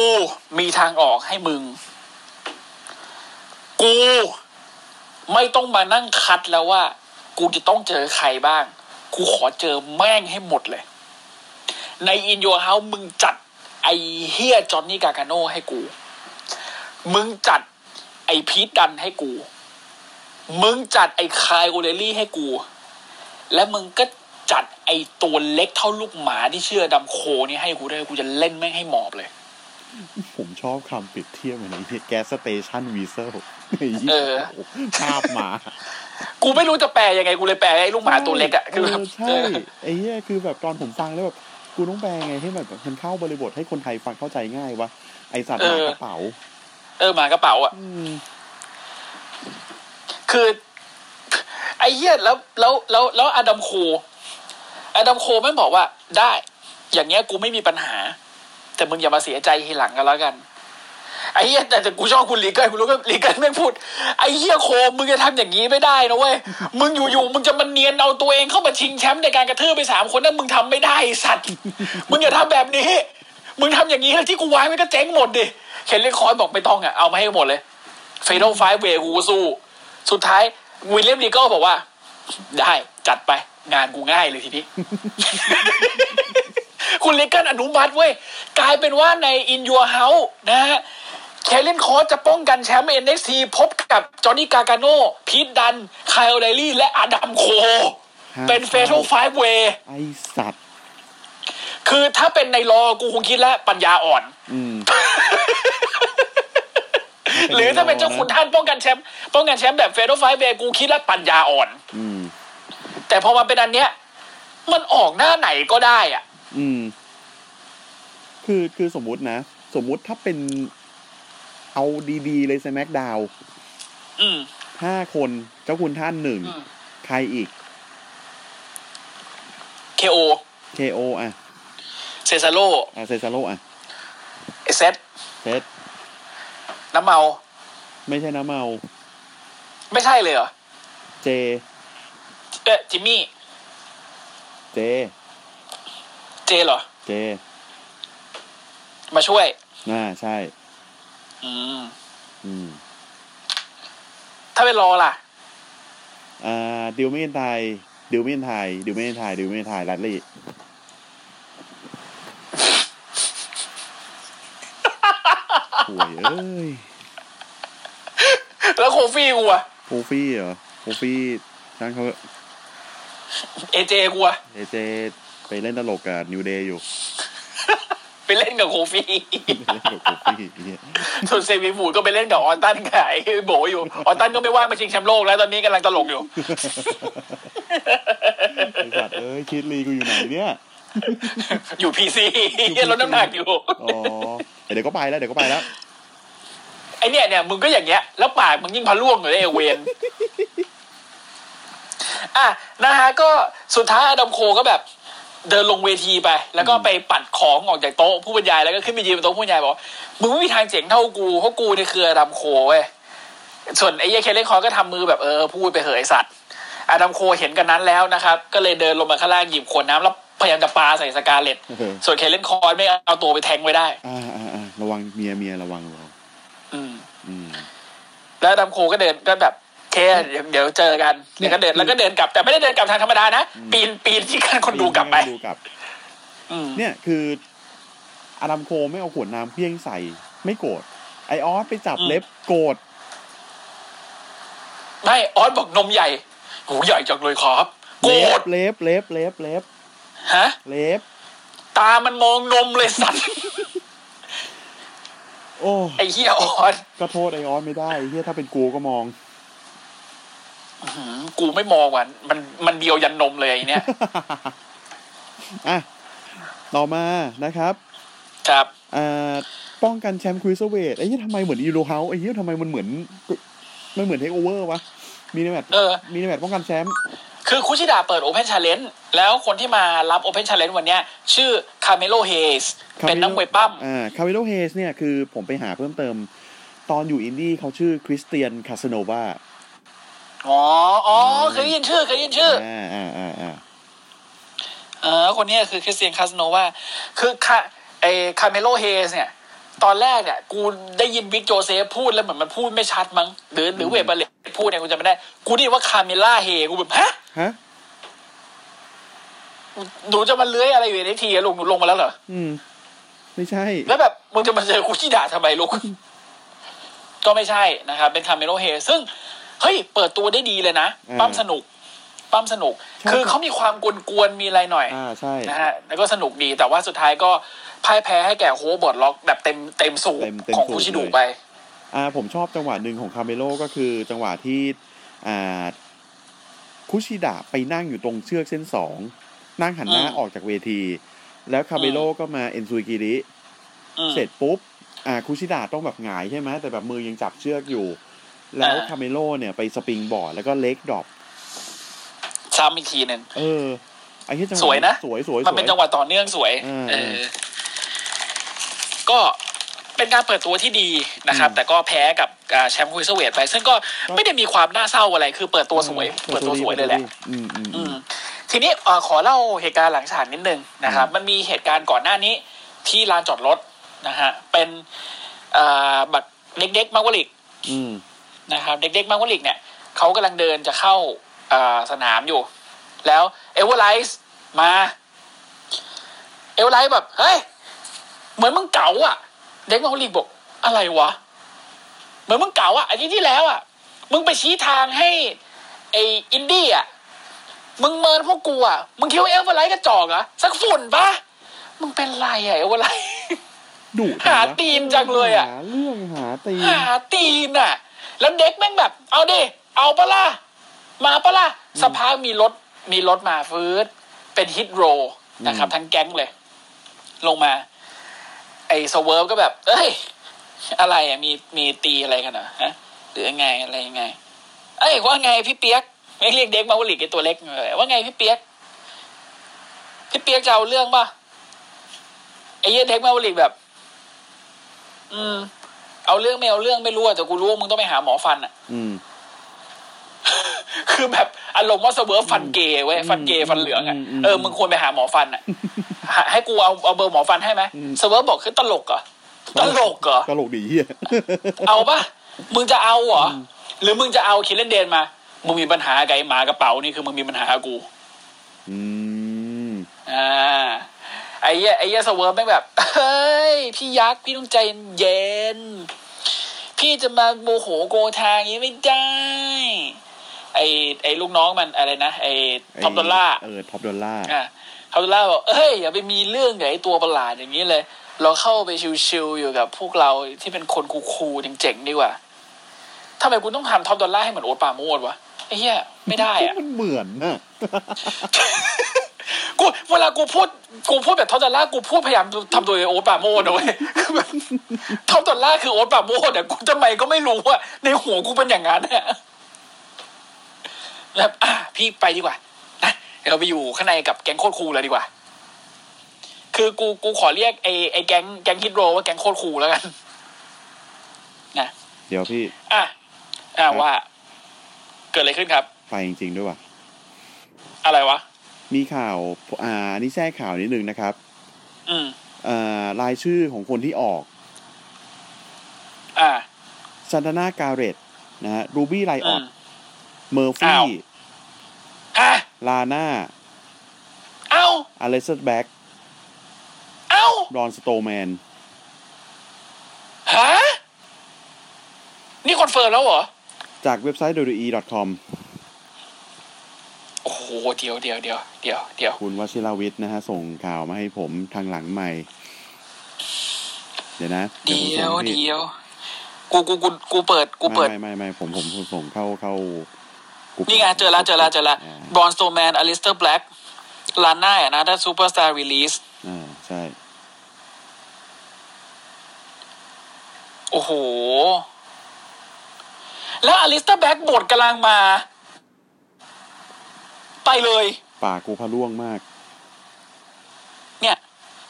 มีทางออกให้มึง กู ไม่ต้องมานั่งคัดแล้วว่า กูจะต้องเจอใครบ้าง กูขอเจอแม่งให้หมดเลย ในอินโยเฮามึงจัด ไอเฮียจอห์นนี่กาการโนให้กู มึงจัด ไอพีทดันให้กู มึงจัดไอคายโอเดลี่ให้กู และมึงก็จัดไอตัวเล็กเท่าลูกหมาที่เชื่อดำโคนี่ให้กูได้กูจะเล่นแม่งให้หมอบเลย ผมชอบคำเปรียบเทียบเหมือนไอ้แก๊สสเตชันวีเซลเออภาพมา กูไม่รู้จะแปลยังไง กูเลยแปลไอ้ลูกหมาตัวเล็กอะคือแบบเใช่เออไอ้เหี้ยคือแบบตอนผมฟังแล้วแบบกูต้องแปลไงให้แบบมันเข้าบริบทให้คนไทยฟังเข้าใจง่ายวะไอสัตว์หมากระเป๋า เออหมากระเป๋าอะอืมคือ ไอ้เหี้ยแล้วแล้วแล้วแล้ว Adam Cole Adam Cole แม่งบอกว่าได้ อย่างเงี้ยกูไม่มีปัญหา แต่มึงอย่ามาเสียใจทีหลังกันแล้วกันไอ้เหี้ยแต่แต่กูชอบคุณ Regal กูรู้ว่า Regal แม่งพูดไอ้เหี้ย Cole มึงจะทำอย่างนี้ไม่ได้นะเว้ยมึงอยู่ๆมึงจะมาเนียนเอาตัวเองเข้ามาชิงแชมป์ในการกระทืบไปสามคนนั้นมึงทำไม่ได้สัตว์มึงอย่าทำแบบนี้ มึงทำอย่างนี้แล้วที่กูวางไว้ก็เจ๊งหมดดิKarrion Kross บอกไม่ต้องอะเอามาให้หมดเลย Fatal Five Way กูก็สู้สุดท้าย William Regal บอกว่า ได้จัดไปงานกูง่ายเลยทีนี้ คุณ Regal อนุมัติเว้ย กลายเป็นว่าใน In Your House นะฮะ Karrion Kross จะป้องกันแชมป์ NXT พบกับ Johnny Gargano Pete Dunne Kyle O'Reilly และ Adam Cole เป็น Fatal Five Way ไอ้สัตว์ คือถ้าเป็นในรอกูคงคิดแล้วปัญญาอ่อนอืมหรือถ้าเป็นเจ้าขุนท่านป้องกันแชมป์ป้องกันแชมป์แบบเฟโ a ไฟเวกูคิดแล้วปัญญาอ่อนอืมแต่พอมาเป็นอันเนี้ย มันออกหน้าไหนก็ได้อะ อืม คือคือสมมุตินะ สมมุติถ้าเป็นเอาดีๆเลย s แ a กดาวอืมห้าคนเจ้าคุณท่านหนึ่งอืมใครอีก KO KO อะ เซซาโลอะเซซาโรอะเอเซตเซตน้ำเมา ไม่ใช่น้ำเมา ไม่ใช่เลยเหรอ เจ เอ๊ะจิมมี่ เจ เจเหรอ เจ มาช่วยน่าใช่ อืม อืม ถ้าเป็นรอล่ะ อ่า ดิวไม่เอ็นไทย ดิวไม่เอ็นไทย ดิวไม่เอ็นไทย ดิวไม่เอ็นไทยลัดลี่ห่วยเอ้ย แล้วโคฟี่กูอะโคฟี่เหรอ โคฟี่นั่นเขาเอเจกูอะเอเจ ไปเล่นตลกกับนิวเดย์อยู่ ไปเล่นกับโคฟี่เล่นกับโคฟี่เหี้ยส่วนเซมิฟูดก็ไปเล่นกับออนตันกับไอ้โบอยู่ ออนตันก็ไม่ว่างมาชิงแชมป์โลกแล้วตอนนี้กำลังตลกอยู่ไอ้สัตว์เอ้ยคิดลีกูอยู่ไหนเนี่ยอยู่พีซีลดน้ำหนักอยู่ อ๋อ เดี๋ยวก็ไปแล้วเดี๋ยวก็ไปแล้ว ไอเนี่ยเนี่ยมึงก็อย่างเงี้ย แล้วปากมึงยิ่งพะล่วงอยู่เลยไอ้เวนอะนะฮะก็สุดท้าย Adam Cole ก็แบบ เดินลงเวทีไป แล้วก็ไปปัดของออกจากโต๊ะผู้บรรยายแล้วก็ขึ้นไปยืนบนโต๊ะผู้บรรยายบอกว่ามึงไม่มีทางเจ๋งเท่ากูเพราะกูเนี่ยคือ Adam Cole เว้ยส่วนไอ้เหี้ย Karrion Kross ก็ทำมือแบบเออพูดไปไอ้สัตว์ Adam Cole เห็นกันนั้นแล้วนะครับ ก็เลยเดินลงมาข้างล่างหยิบขวดน้ำแล้วพยายามจะปาใส่สกาเลตโอเคส่วนเคเลนคอร์ไม่เอาตัวไปแทงไว้ได้อ่าอ่าอ่าระวังเมียเมียระวังระวังอืมอืมแล้ว Adam Cole ก็เดินก็แบบ เคเดี๋ยวเดี๋ยวเจอกันเนี่เดี๋ยยวก็เดินคือแล้วก็เดินกลับแต่ไม่ได้เดินกลับทางธรรมดานะปีนปีนที่กันคนดูกลับไปดูกลับอืมเนี่ยคืออาดัมโคไม่เอาขวดน้ำเพี้ยงใส่ ไม่โกรธไอออสไปจับเล็บโกรธไม่ออสบอกนมใหญ่โหใหญ่จังเลยครับโกรเล็ธบเล็บเล็บเล็บเล็บฮะ เล็บ ตามันมองนมเลยสัตว์โอ้ไอ้เหี้ย Kross ก็โทษไอ้ Kross ไม่ได้เหี้ยถ้าเป็นกูก็มองอื้อหือ กูไม่มองว่ะมันมันเดียวยันนมเลยไอ้เนี่ยอะต่อมานะครับ ครับอ่าป้องกันแชมป์ Cruiserweight ไอ้เหี้ยทำไมเหมือนอีโรเฮาไอ้เหี้ยทำไมมันเหมือนมันเหมือนเทคโอเวอร์วะมีในแมตช์เออมีในแมตช์ป้องกันแชมป์คือคุชิดะเปิด Open Challenge แล้วคนที่มารับ Open Challenge วันเนี้ยชื่อ Carmelo Hayes เป็นนักมวยปั้มอ่า Carmelo Hayes เนี่ยคือผมไปหาเพิ่มเติม ตอนอยู่อินดี้เขาชื่อ Christian Casanova อ๋ออ๋อเคยได้ยินชื่อเคยได้ยินชื่ออ่าอ่าอ่าอ่าเออคนเนี้ยคือ Christian Casanova คือคาไอ้ Carmelo Hayes เนี่ย ตอนแรกเนี่ย กูได้ยิน Vic Joseph พูดแล้วเหมือนมันพูดไม่ชัดมั้งหรือหรือ Wade Barrett พูดเนี่ยกูจำไม่ได้ กูได้ยินว่า Carmella Hayes กูแบบฮะฮะหนูจะมาเลื้อยอะไรอยู่ใน NXT อะลูกหนูลงมาแล้วเหรออืม ไม่ใช่ แล้วแบบมึงจะมาเจอคุชิดะทำไมลูกก็ไม่ใช่นะครับ เป็น Carmelo Hayes ซึ่ง เฮ้ย เปิดตัวได้ดีเลยนะอ่าปล้ำสนุกปล้ำสนุกชอบคือเขามีความกวนๆมีอะไรหน่อยอ่าใช่นะฮะแล้วก็สนุกดีแต่ว่าสุดท้ายก็พ่ายแพ้ให้แก่ Hoverboard Lock แบบเต็มเต็มสูบเต็มเต็มของสูบคุชิดะเลยไป อ่า ผมชอบจังหวะหนึ่งของ Carmelo ก็คือจังหวะที่อ่าคุชิดะไปนั่งอยู่ตรงเชือกเส้นสองนั่งหันหน้าอืมออกจากเวที แล้ว Carmelo ก็มา enzuigiri อืมเสร็จปุ๊บ อ่าคุชิดะต้องแบบหงายใช่ไหมแต่แบบมือยังจับเชือกอยู่ แล้วอ่า Carmelo เนี่ยไป springboard แล้วก็ leg dropซ้ำอีกทีหนึ่งเออไอ้ที่จังหวะสวยนะสวยสวยมันเป็นสวยจังหวะต่อเนื่องสวยอืมเออก็เป็นการเปิดตัวที่ดีนะครับอืมแต่ก็แพ้กับอ่าแชมป์ Cruiserweight ไป ซึ่งก็ไม่ได้มีความน่าเศร้าอะไร คือเปิดตัวสวย เปิดตัวสวยเลยแหละอืมอืมอือืมมทีนี้เอ่อขอเล่าเหตุการณ์หลังฉากนิดนึงนะครับอืมมันมีเหตุการณ์ก่อนหน้านี้ที่ลานจอดรถนะฮะเป็นเอ่อแบบ Drake Drake Maverick อืม นะครับ Drake Drake Maverick เนี่ยเขากำลังเดินจะเข้าเอ่อสนามอยู่ แล้วเอเวอร์ไลท์มาเอเวอร์ไลท์แบบเฮ้ยเหมือนมึงเก๋าอะ Drake Maverick บอกอะไรวะ เหมือนมึงเก๋าอะอาทิตย์ที่แล้วอะ มึงไปชี้ทางให้ไออินดี้อะมึงเมินพวกกูอะมึงคิดว่าเอเวอร์ไลท์กระจอกเหรอสักฝุ่นปะมึงเป็นไรอะเอเวอร์ไลท์ดุหาตีนจังเลยอะหาเรื่องหาตีนหาตีนอะ แล้ว Drake แม่งแบบ เอาดิเอาปะล่ะมาปะล่ะสภาพกมีรถมีรถมาฟืดเป็น Hit Row นะครับ ทั้งแก๊งเลย ลงมา ไอ้ Swerve ก็แบบ เอ้ย อะไรอะมีมีตีอะไรกันเหรอฮะหรือยังไงอะไรยังไง เอ้ยว่าไงพี่เปียกไม่เรียก Drake Maverick ไอ้ตัวเล็กเลยว่าไงพี่เปียกพี่เปียกจะเอาเรื่องป่ะไอ้เหี้ย Drake Maverick แบบ อืม เอาเรื่องไม่เอาเรื่องไม่รู้อะแต่กูรู้ว่ามึงต้องไปหาหมอฟันอะอืมคือแบบอารมณ์ว่า Swerve ฟันเกเว้ยฟันเกฟันเหลืองอะอืมอืมเออมึงควรไปหาหมอฟันอะหาให้กูเอาเอาเบอร์หมอฟันให้ไหมอืม Swerve บอกคือตลกเหรอตลกเหรอตลกดีเหี้ยเอาปะมึงจะเอาเหรอหรือมึงจะเอา Killian Dain มา มึงมีปัญหากับไอ้หมากระเป๋านี่คือมึงมีปัญหากับกูอืมอ่า ไอ้เหี้ยไอ้เหี้ย Swerve แม่งแบบเฮ้ยพี่ยักษ์พี่ต้องใจเย็น พี่จะมาโมโหโกรธาอย่างนี้ไม่ได้ ไอ้ไอ้ลูกน้องมันอะไรนะไอ้ Top Dolla เออ Top Dolla อะ Top Dolla บอกเอ้ยอย่าไปมีเรื่องกับไอ้ตัวประหลาดอย่างนี้เลย เราเข้าไปชิวๆอยู่กับพวกเราที่เป็นคน cool ๆเจ๋งๆดีกว่าทำไมคุณต้องทำ Top Dolla ให้เหมือนโอ๊ตปราโมทย์วะไอ้เหี้ยไม่ได้อะมันเหมือนน่ะ กูเวลากูพูดกูพูดแบบ Top Dolla กูพูดพยายามทำโดยโอ๊ตปราโมดนะเว้ยคือแบบทอมดอลล่าร์คือโอ๊ตปราโมดแต่กูทำไมก็ไม่รู้ว่าในหัวกูเป็นอย่างนั้นเนี่ยแบบอะพี่ไปดีกว่านะเดี๋ยวเราไปอยู่ข้างในกับแก๊งโคตรคูลเลยดีกว่า คือกูกูขอเรียกไอ้ไอ้แก๊งแก๊งฮิตโรว่าแก๊งโคตรคูลแล้วกัน นะเดี๋ยวพี่ อะอะว่า เกิดอะไรขึ้นครับ ไปจริงๆด้วยว่ะ อะไรวะ มีข่าว อ่าอันนี่แทรกข่าวนิดนึงนะครับอืมอ่ารายชื่อของคนที่ออก อ่า Santana Garrett นะฮะ Ruby Riott อือ Buddy Murphy อะ Lana เอ้า Aleister Black เอ้า Braun Strowman ฮะ นี่ confirm แล้วเหรอ จากเว็บไซต์ wwe.com โอ้โหเดี๋ยวเดี๋ยวเดี๋ยวเดี๋ยวเดี๋ยวคุณวชิรวิทย์นะฮะ ส่งข่าวมาให้ผมทางหลังใหม่ เดี๋ยวนะเดี๋ยวผมส่งให้เดี๋ยวกูกูกูกูเปิดกูเปิดไม่ไม่ไม่ผมผมผมส่งเข้าเข้ากลุ่มนี่ไงเจอแล้วเจอแล้วเจอแล้วอ่า Braun Strowman Aleister Black Lana อะนะถ้า superstar release อ่าใช่ โอ้โห แล้ว Aleister Black บทกำลังมา ไปเลยปากกูพะล่วงมาก เนี่ย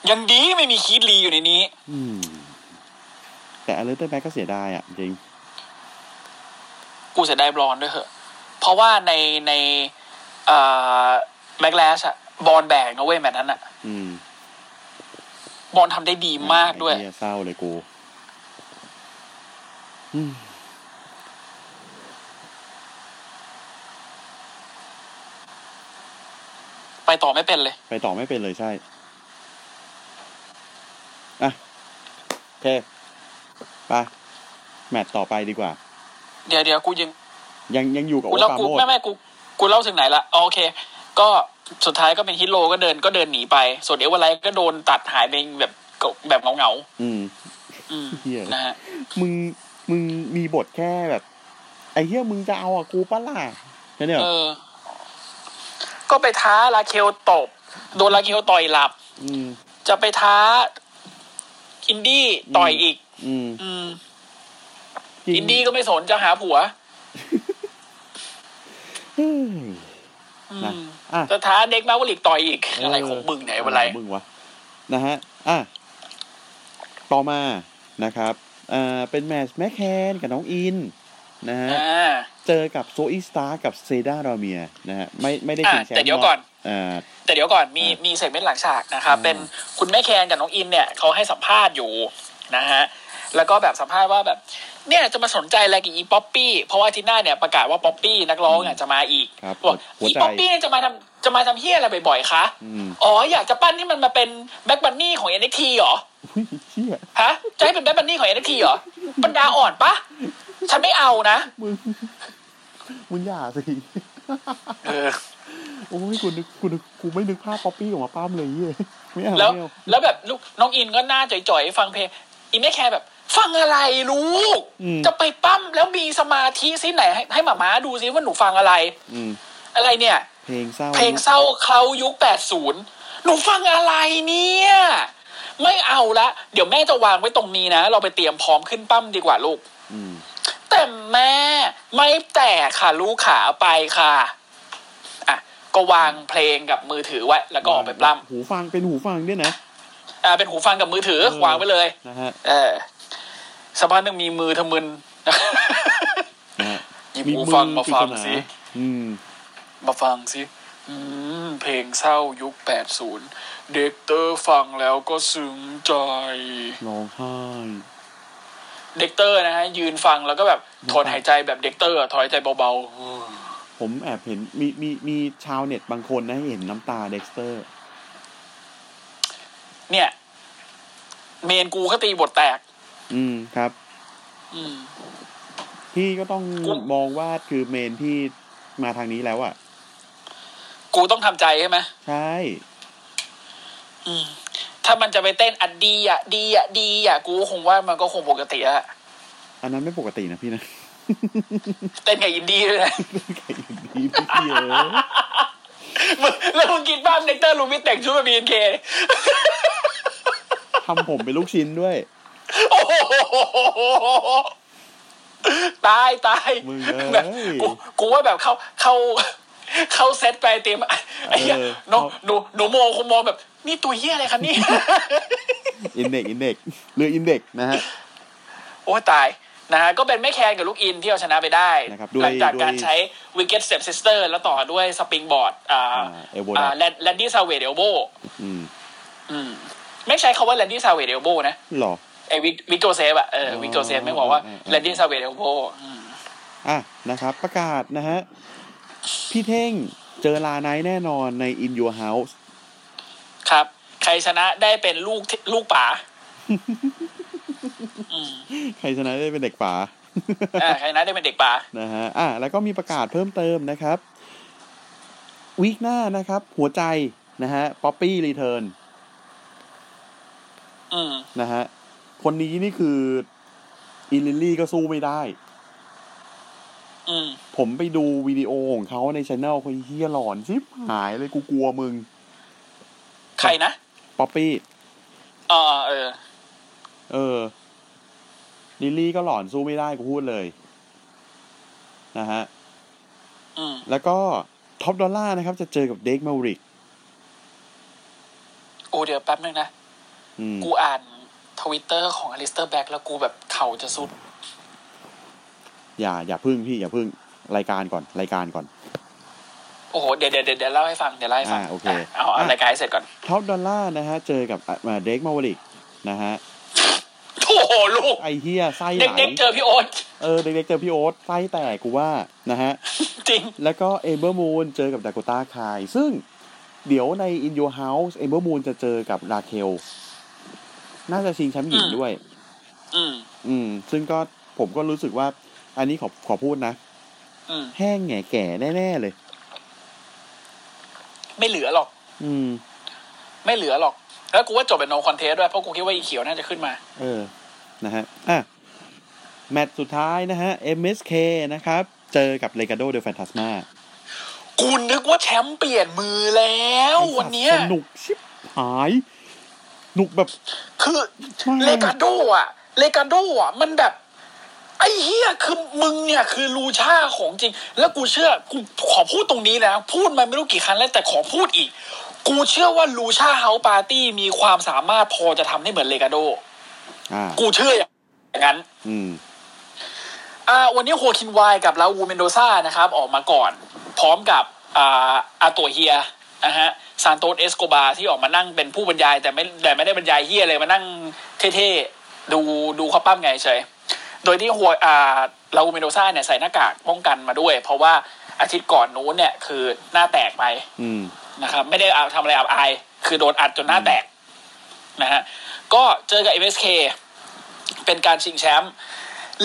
ยังดีไม่มี Keith Lee อยู่ในนี้ อืม แต่ Aleister Black ก็เสียดายอะ จริง กูเสียดาย Braun ด้วยเหอะ เพราะว่าในในเอ่อแม็กแลสอะบอลแบกนะเว้ยแมตช์นั้นอะอืมบอลทำได้ดีมากด้วยไอ้เหี้เศร้าเลยกู อืม ไปต่อไม่เป็นเลย ไปต่อไม่เป็นเลยใช่อะโอเคไปแมตต์ต่อไปดีกว่า เดี๋ยวเดี๋ยวกูยังยังยังอยู่กับกูโอเล่าปรากูโมดไม่ไม่กูกูเล่าถึงไหนละอ๋อโอเค ก็สุดท้ายก็เป็น Hit Row ก็เดินก็เดินหนีไป ส่วนเอเวอร์ไลท์ก็โดนตัดหายไปแบบแบบเงาเงาอืมๆอืมเหี้ยนะฮะมึงมึงมีบทแค่แบบ ไอ้เหี้ยมึงจะเอาอะกูปะล่ะแค่เนี้ยเออ ก็ไปท้า Raquel ตบ โดน Raquel ต่อยหลับอืมจะไปท้าอินดี้ต่อยอีกอืมอืมจริงอินดี้ก็ไม่สนจะหาผัวเฮ้ยอืนะมอะจะท้าเด็กมาวลิกต่อยอีก อะไรของมึงเนี่ยอะไรมึงวะนะฮะ อะ ต่อมานะครับ อ่า เป็นแมตช์แมคแคนกับน้องอิน นะฮะอ่าเจอกับโซอีสตาร์กับเซดาราเมียนะฮะไม่ไม่ได้อะชิงแชมป์แต่เดี๋ยวก่อนอ่าแต่เดี๋ยวก่อนมีอะมีเซกเมนต์หลังฉากนะครับอืมเป็นคุณแม่แคนกับน้องอินเนี่ยเขาให้สัมภาษณ์อยู่นะฮะแล้วก็แบบสัมภาษณ์ว่าแบบเนี่ยจะมาสนใจอะไรกับอี Poppy เพราะว่าอาที่หน้าเนี่ยประกาศว่า Poppy นักร้องอะจะมาอีกครับบอกหัวอีใจ Poppy เนี่ยจะมาทำจะมาทำเหี้ยอะไรบ่อยๆคะอืมอ๋ออยากจะปั้นให้มันมาเป็น Bad Bunny ของ NXT เหรออุ๊ยเชี่ย ฮะจะให้เป็น Bad Bunny ของ NXT เหรอปัญญาอ่อนปะฉันไม่เอานะมึงมึงอย่าสิเออโอ้ยกูนึกกูนึกกูไม่นึกภาพ Poppy ออกมาป้ามเลยเหี้ยไม่เอาแล้วไม่เอาแล้วแบบลูกน้องอินก็หน้าจ่อยๆฟังเพลงอีไม่แคร์แบบ ฟังอะไรลูกอืมจะไปปั้มแล้วมีสมาธิซิไหน ให้ให้หมาม้าดูซิว่าหนูฟังอะไร อืมอะไรเนี่ย เพลงเศร้าเพลงเศร้าเคลายุค80หนูฟังอะไรเนี่ย ไม่เอาละ เดี๋ยวแม่จะวางไว้ตรงนี้นะ เราไปเตรียมพร้อมขึ้นปั้มดีกว่าลูกอืมแต่แม่ไม่แต่ค่ะลูกขาไปค่ะอะก็วางเพลงกับมือถือไว้แล้วก็ออกไปปล้ำหูฟังเป็นหูฟังด้วยนะอ่าเป็นหูฟังกับมือถือเออวางไว้เลยนะฮะเออสักพักหนึ่งมีมือทะมึนนะฮะหยิบหูฟังมาฟังปริศนสิอืมมาฟังสิอืมเพลงเศร้ายุค80 Dexter ฟังแล้วก็ซึ้งใจร้องไห้ Dexter นะฮะยืนฟังแล้วก็แบบถอนหายใจแบบ Dexter อะถอนหายใจเบาผมแอบเห็นมีมีมีชาวเน็ตบางคนนะเห็นน้ำตา Dexterๆเนี่ย เมนกูก็ตีบทแตก อืมครับ อืมพี่ก็ต้องกูมองว่าคือเมนที่มาทางนี้แล้วอะ กูต้องทำใจใช่ไหมใช่ อืม ถ้ามันจะไปเต้นอัดดีอะดีอะดีอะกูคงว่ามันก็คงปกติอะอันนั้นไม่ปกตินะพี่นะเต้นกับอินดี้ด้วยนะไก่ดีพี่เออมึงแล้วมึงคิดบ้าง Dexter Lumis แต่งชุดแบบ BNKทำผมเป็นลูกชิ้นด้วย โอ้โหตายตายมึงเอ้ย แบบกูกูว่าแบบเข้าเข้า เข้าเซตไปเตรียมไอ้เหี้ยเออ น้องหนูหนูโมคงมองแบบ นี่ตัวเหี้ยอะไรคะเนี่ยอินเด็กอินเด็กเรืออินเด็กนะฮะโอ้ตายนะฮะก็เป็นแม่แคนกับลูกอินที่เอาชนะไปได้นะครับด้วยหลังจากการด้วยใช้วิกเก็ตเ e ปซิสเตอร์แล้วต่อด้วย springboard อ่าอ่า elbow อ่า drop Randy Savage elbowอืมอืมไม่ใช้คำว่า Randy Savage elbow นะหรอไอ้ Vic Vic Joseph อะเออ Vic Joseph ไม่บอกว่าอ่าอ่าแลนดี้ซาเวดเอลโบอะนะครับ ประกาศนะฮะ พี่เท่งเจอ LA Knight แน่นอนใน In Your House ครับ ใครชนะได้เป็นลูกที่ลูกป๋าอืมใครชนะได้เป็นเด็กป๋าอ่าใครชนะได้เป็นเด็กป๋านะฮะอะแล้วก็มีประกาศเพิ่มเติมนะครับ week หน้านะครับ หัวใจนะฮะ Poppy return อืมนะฮะคนนี้นี่คืออิ Lilly ก็สู้ไม่ได้อืมผมไปดูวิดีโอของเขาในช anel เขาเฮียหลอนชิบหายเลยกูกลัวมึง ใครนะ Poppy อ่าเออ เออ Lilly ก็หลอนสู้ไม่ได้กูพูดเลย นะฮะอืมแล้วก็ Top Dolla นะครับ จะเจอกับเด็กมาริก โอ้เดี๋ยวแป๊บนึงนะอืมกูอ่านทวิตเตอร์ของ Aleister Black แล้วกูแบบเข่าจะทรุด อย่า อย่าพึ่งพี่ อย่าพึ่ง รายการก่อน รายการก่อนโอ้โห เดี๋ยวเดี๋ยวเดี๋ยวเล่าให้ฟัง เดี๋ยวเล่าให้ฟังอ่าโอเคะเอาเอาอะรายการให้เสร็จก่อน Top Dolla นะฮะ เจอกับอ่าเด็กมาริกนะฮะโอ้โหลูกไอ้เหี้ยไส้ไหลเด็กๆเจอพี่โอ๊ตเออเด็กๆเจอพี่โอ๊ตไส้แตกกูว่านะฮะจริงแล้วก็ Ember Moon เจอกับดาก o ต้าคายซึ่งเดี๋ยวใน In Your House Ember Moon จะเจอกับ Raquel น่าจะชิงแชมป์หญิงอืมด้วย อืม อืม ซึ่งก็ผมก็รู้สึกว่า อันนี้ขอขอพูดนะอืมแห้งแง่แก่แน่ ๆ เลย ไม่เหลือหรอก อืม ไม่เหลือหรอก แล้วกูว่าจบเป็น no contest ด้วยเพราะกูคิดว่าอีเขียวน่าจะขึ้นมา เออ นะฮะอะแมตช์สุดท้ายนะฮะ MSK นะครับ เจอกับ Legado del Fantasmaกูนึกว่าแชมป์เปลี่ยนมือแล้ว วันเนี้ยสนุกชิบหายหนุกแบบ คือมาก Legado อะ Legado อะ มันแบบ ไอ้เหี้ยคือมึงเนี่ยคือ lucha ของจริง แล้วกูเชื่อกูขอพูดตรงนี้นะ พูดมาไม่รู้กี่ครั้งแล้วแต่ขอพูดอีก กูเชื่อว่า Lucha House Party มีความสามารถพอจะทำให้เหมือน Legado อ่ากูเชื่ออย่างนั้น อืมอ่าวันนี้ Joaquin Wilde กับ Raul Mendoza นะครับ ออกมาก่อน พร้อมกับอ่าอาตัวเหี้ยนะฮะ Santos Escobar ที่ออกมานั่งเป็นผู้บรรยายแต่ไม่แต่ไม่ได้บรรยายเหี้ยเลยมานั่งเท่ๆดูดูเขาปั้มไงเฉย โดยที่หัวอ่า Raul Mendoza เนี่ยใส่หน้ากากป้องกันมาด้วย เพราะว่าอาทิตย์ก่อนนู้นเนี่ยคือหน้าแตกไปอืมนะครับ ไม่ได้เอาทำอะไรอับอาย คือโดนอัดจนหน้าแตกนะฮะก็เจอกับ MSK เป็นการชิงแชมป์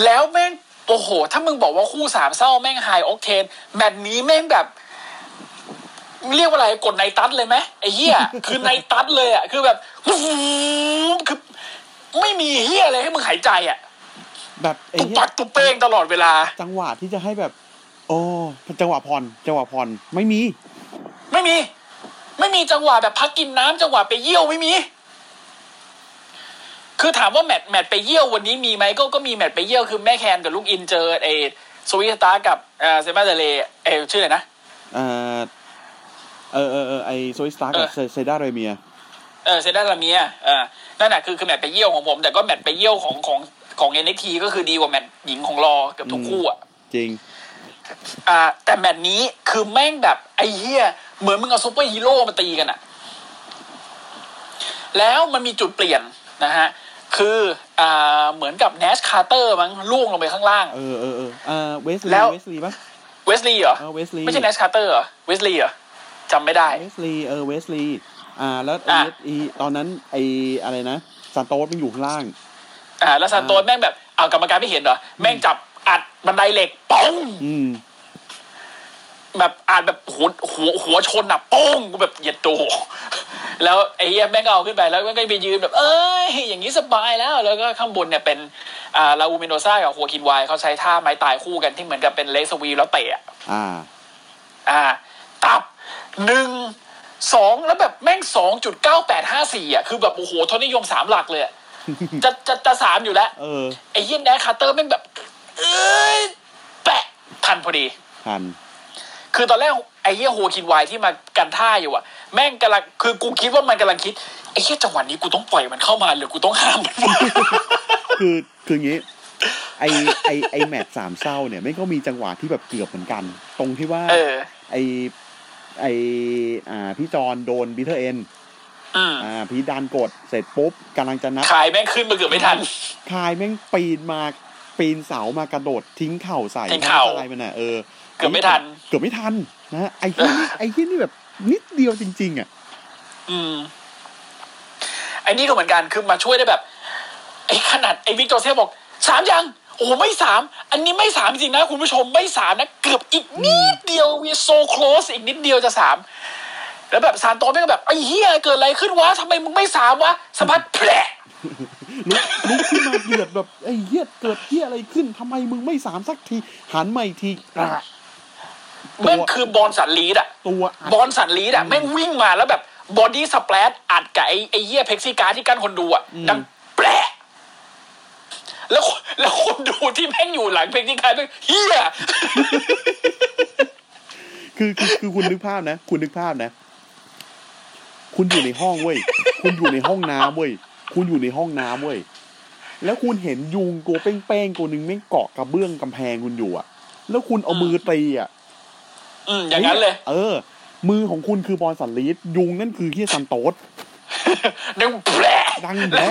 แล้วแม่งโอ้โห ถ้ามึงบอกว่าคู่สามเศร้าแม่งไฮออกเทนแมตช์นี้แม่งแบบ เรียกว่าอะไรกดในตัดเลยไหมไอ้เหี้ยคือในตัดเลยอะคือแบบคือไม่มีเหี้ยอะไรให้มึงหายใจอะ แบบไอ้ตุบเหี้ยปักตุบเป้งตลอดเวลา จังหวะที่จะให้แบบ โอ้จังหวะผ่อนจังหวะผ่อนไม่มี ไม่มี ไม่มีจังหวะแบบพักกินน้ำจังหวะไปเยี่ยวไม่มี คือถามว่าแมตช์แมตช์ไปเยี่ยววันนี้มีไหมก็ก็มีแมตช์ไปเยี่ยวคือแม่แคนกับลูกอินเจอ Zoey Stark กับเออเซมาเดเลเออชื่ออะไรนะเออเออเออเออไอ Zoey Stark กับเออ Zayda Ramierเออ Zayda Ramier เออนั่นแหะคือคือแมตช์ไปเยี่ยวของผม แต่ก็แมตช์ไปเยี่ยวของของ ของ NXT ก็คือดีกว่าแมตช์หญิงของ Raw แทบทุกคู่อะจริง อ่า แต่แมตช์นี้คือแม่งแบบไอ้เหี้ยเหมือนมึงเอาซูเปอร์ฮีโร่มาตีกันอะแล้วมันมีจุดเปลี่ยนนะฮะ คืออ่าเหมือนกับ Nash Carter มั้งล่วงลงไปข้างล่าง เออเออเออเออ Wes Lee แล้ว Wes Lee ปะ Wes Lee เหรอเออ Wes Lee ไม่ใช่ Nash Carter เหรอ Wes Lee เหรอจำไม่ได้ Wes Lee เออ Wes Lee อ่า แล้วไออะไอ้ตอนนั้นไออะไรนะซานโตสมันอยู่ข้างล่าง อ่าแล้วซานโตสแม่งแบบเอากรรมการไม่เห็นเหรอแม่งจับอัดบันไดเหล็กป้องอืมแบบอาจแบบหัวหัวหัวชนอะโป้งกูแบบเหยียดโตแล้วไอ้เหี้ยแม่งก็เอาขึ้นไปแล้วแม่งก็ไปยืนแบบ เอ้ยอย่างนี้สบายแล้ว แล้วก็ข้างบนเนี่ยเป็นอ่า Raul Mendoza กับ Joaquin Wilde เขาใช้ท่าไม้ตายคู่กันที่เหมือนกับเป็น leg sweep แล้วเตะอะอ่า อ่า ตับหนึ่งสองแล้วแบบแม่งสองจุดเก้าแปดห้าสี่อะคือแบบโอ้โหทศนิยมสามหลักเลยอะ จะจะจะสามอยู่แล้วเออไอ้เหี้ย Nash Carter แม่งแบบ เอ้ยแปะทันพอดีทันคือตอนแรกไอ้เหี้ย Joaquin Wilde ที่มากันท่าอยู่อะแม่งกำลังคือกูคิดว่ามันกำลังคิดไอ้เหี้ยจังหวะนี้กูต้องปล่อยมันเข้ามาหรือกูต้องห้ามมันคือคืออย่างงี้ไอไอไอแมตช์สามเศร้าเนี่ยไม่ก็มีจังหวะที่แบบเกือบเหมือนกัน ตรงที่ว่าเออไอไออ่าพี่จอนโดน Bitter End อืมอ่า Pete Dunne กดเสร็จปุ๊บกำลังจะนับ Kyle แม่งขึ้นมาเกือบไม่ทัน Kyle แม่งปีนมาปีนเสามากระโดดทิ้งเข่าใส่ทิ้งเข่าคายมันอะเออเกือบไม่ทัน เกือบไม่ทันนะฮะไอ้ที่นี่ไอ้ที่นี่แบบนิดเดียวจริง ๆ อะ อืมไอ้นี่ก็เหมือนกันคือมาช่วยได้แบบไอ้ขนาดไอ้วิกตอร์เซ่บอกสามยังโอ้โหไม่สามอันนี้ไม่สามจริงๆนะคุณผู้ชมไม่สามนะ เกือบอีกนิดเดียว we so close อีกนิดเดียวจะสาม แล้วแบบซานโตแม่งก็แบบไอ้เฮียเกิดอะไรขึ้นวะทำไมมึงไม่สามวะสะพัดแผลลุกลุกขึ้นมาเดือดแบบไอ้เหี้ยเกิดเหี้ยอะไรขึ้นทำไมมึงไม่สามสักทีหันมาอีกทีอะแม่งคือ Bronson Reed อะตัวอัด Bronson Reed อะแม่งวิ่งมาแล้วแบบ body splash อัดกับไอ้ไอ้เหี้ย plexiglass ที่กั้นคนดูอะดังแปลกแล้วคนแล้วคนดูที่แม่งอยู่หลัง plexiglass แม่งเหี้ยคือคือคือคือคุณนึกภาพนะ คุณนึกภาพนะ คุณอยู่ในห้องเว้ย คุณอยู่ในห้องน้ำเว้ย คุณอยู่ในห้องน้ำเว้ย แล้วคุณเห็นยุงตัวเป้งๆตัวหนึ่งไม่งเกาะกระเบื้องกำแพงคุณอยู่อะแล้วคุณเอามือตีอะอืมอย่างนั้นเลย เออ มือของคุณคือบอลสันลีดยุงนั่นคือเฮียซันโตสนึกแผลดังแล้ว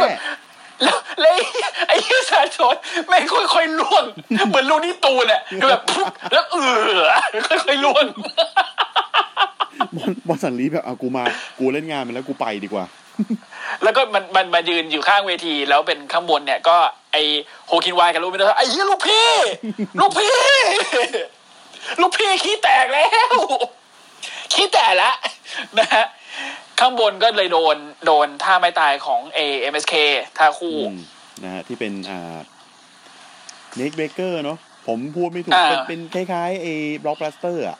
แน่แบบแล้วแล้วไอ้ไอ้ยี่สาชนแม่งค่อยๆล่วง เหมือนลูกนี่ตูนอะคือแบบปุ๊บแล้วเออค่อยๆล่วงบอลบอลสันลีดแบบเอากูมากูเล่นงานมันแล้วกูไปดีกว่า แล้วก็มันมันมายืนอยู่ข้างเวที แล้วเป็นข้างบนเนี่ย ก็ไอโฮคินวายกับลูกไม่ได้ไอ้เหี้ยลูกพี่ ลูกพี่ ลูกพี่ขี้แตกแล้ว ขี้แตกแล้วนะฮะ ข้างบนก็เลยโดนโดนท่าไม้ตายของ AMSK ท่าคู่อืมนะฮะที่เป็นอ่าneckbreaker เนาะผมพูดไม่ถูกอ่าเป็นเป็นคล้ายๆไอ้บล็อกบลัสเตอร์อะ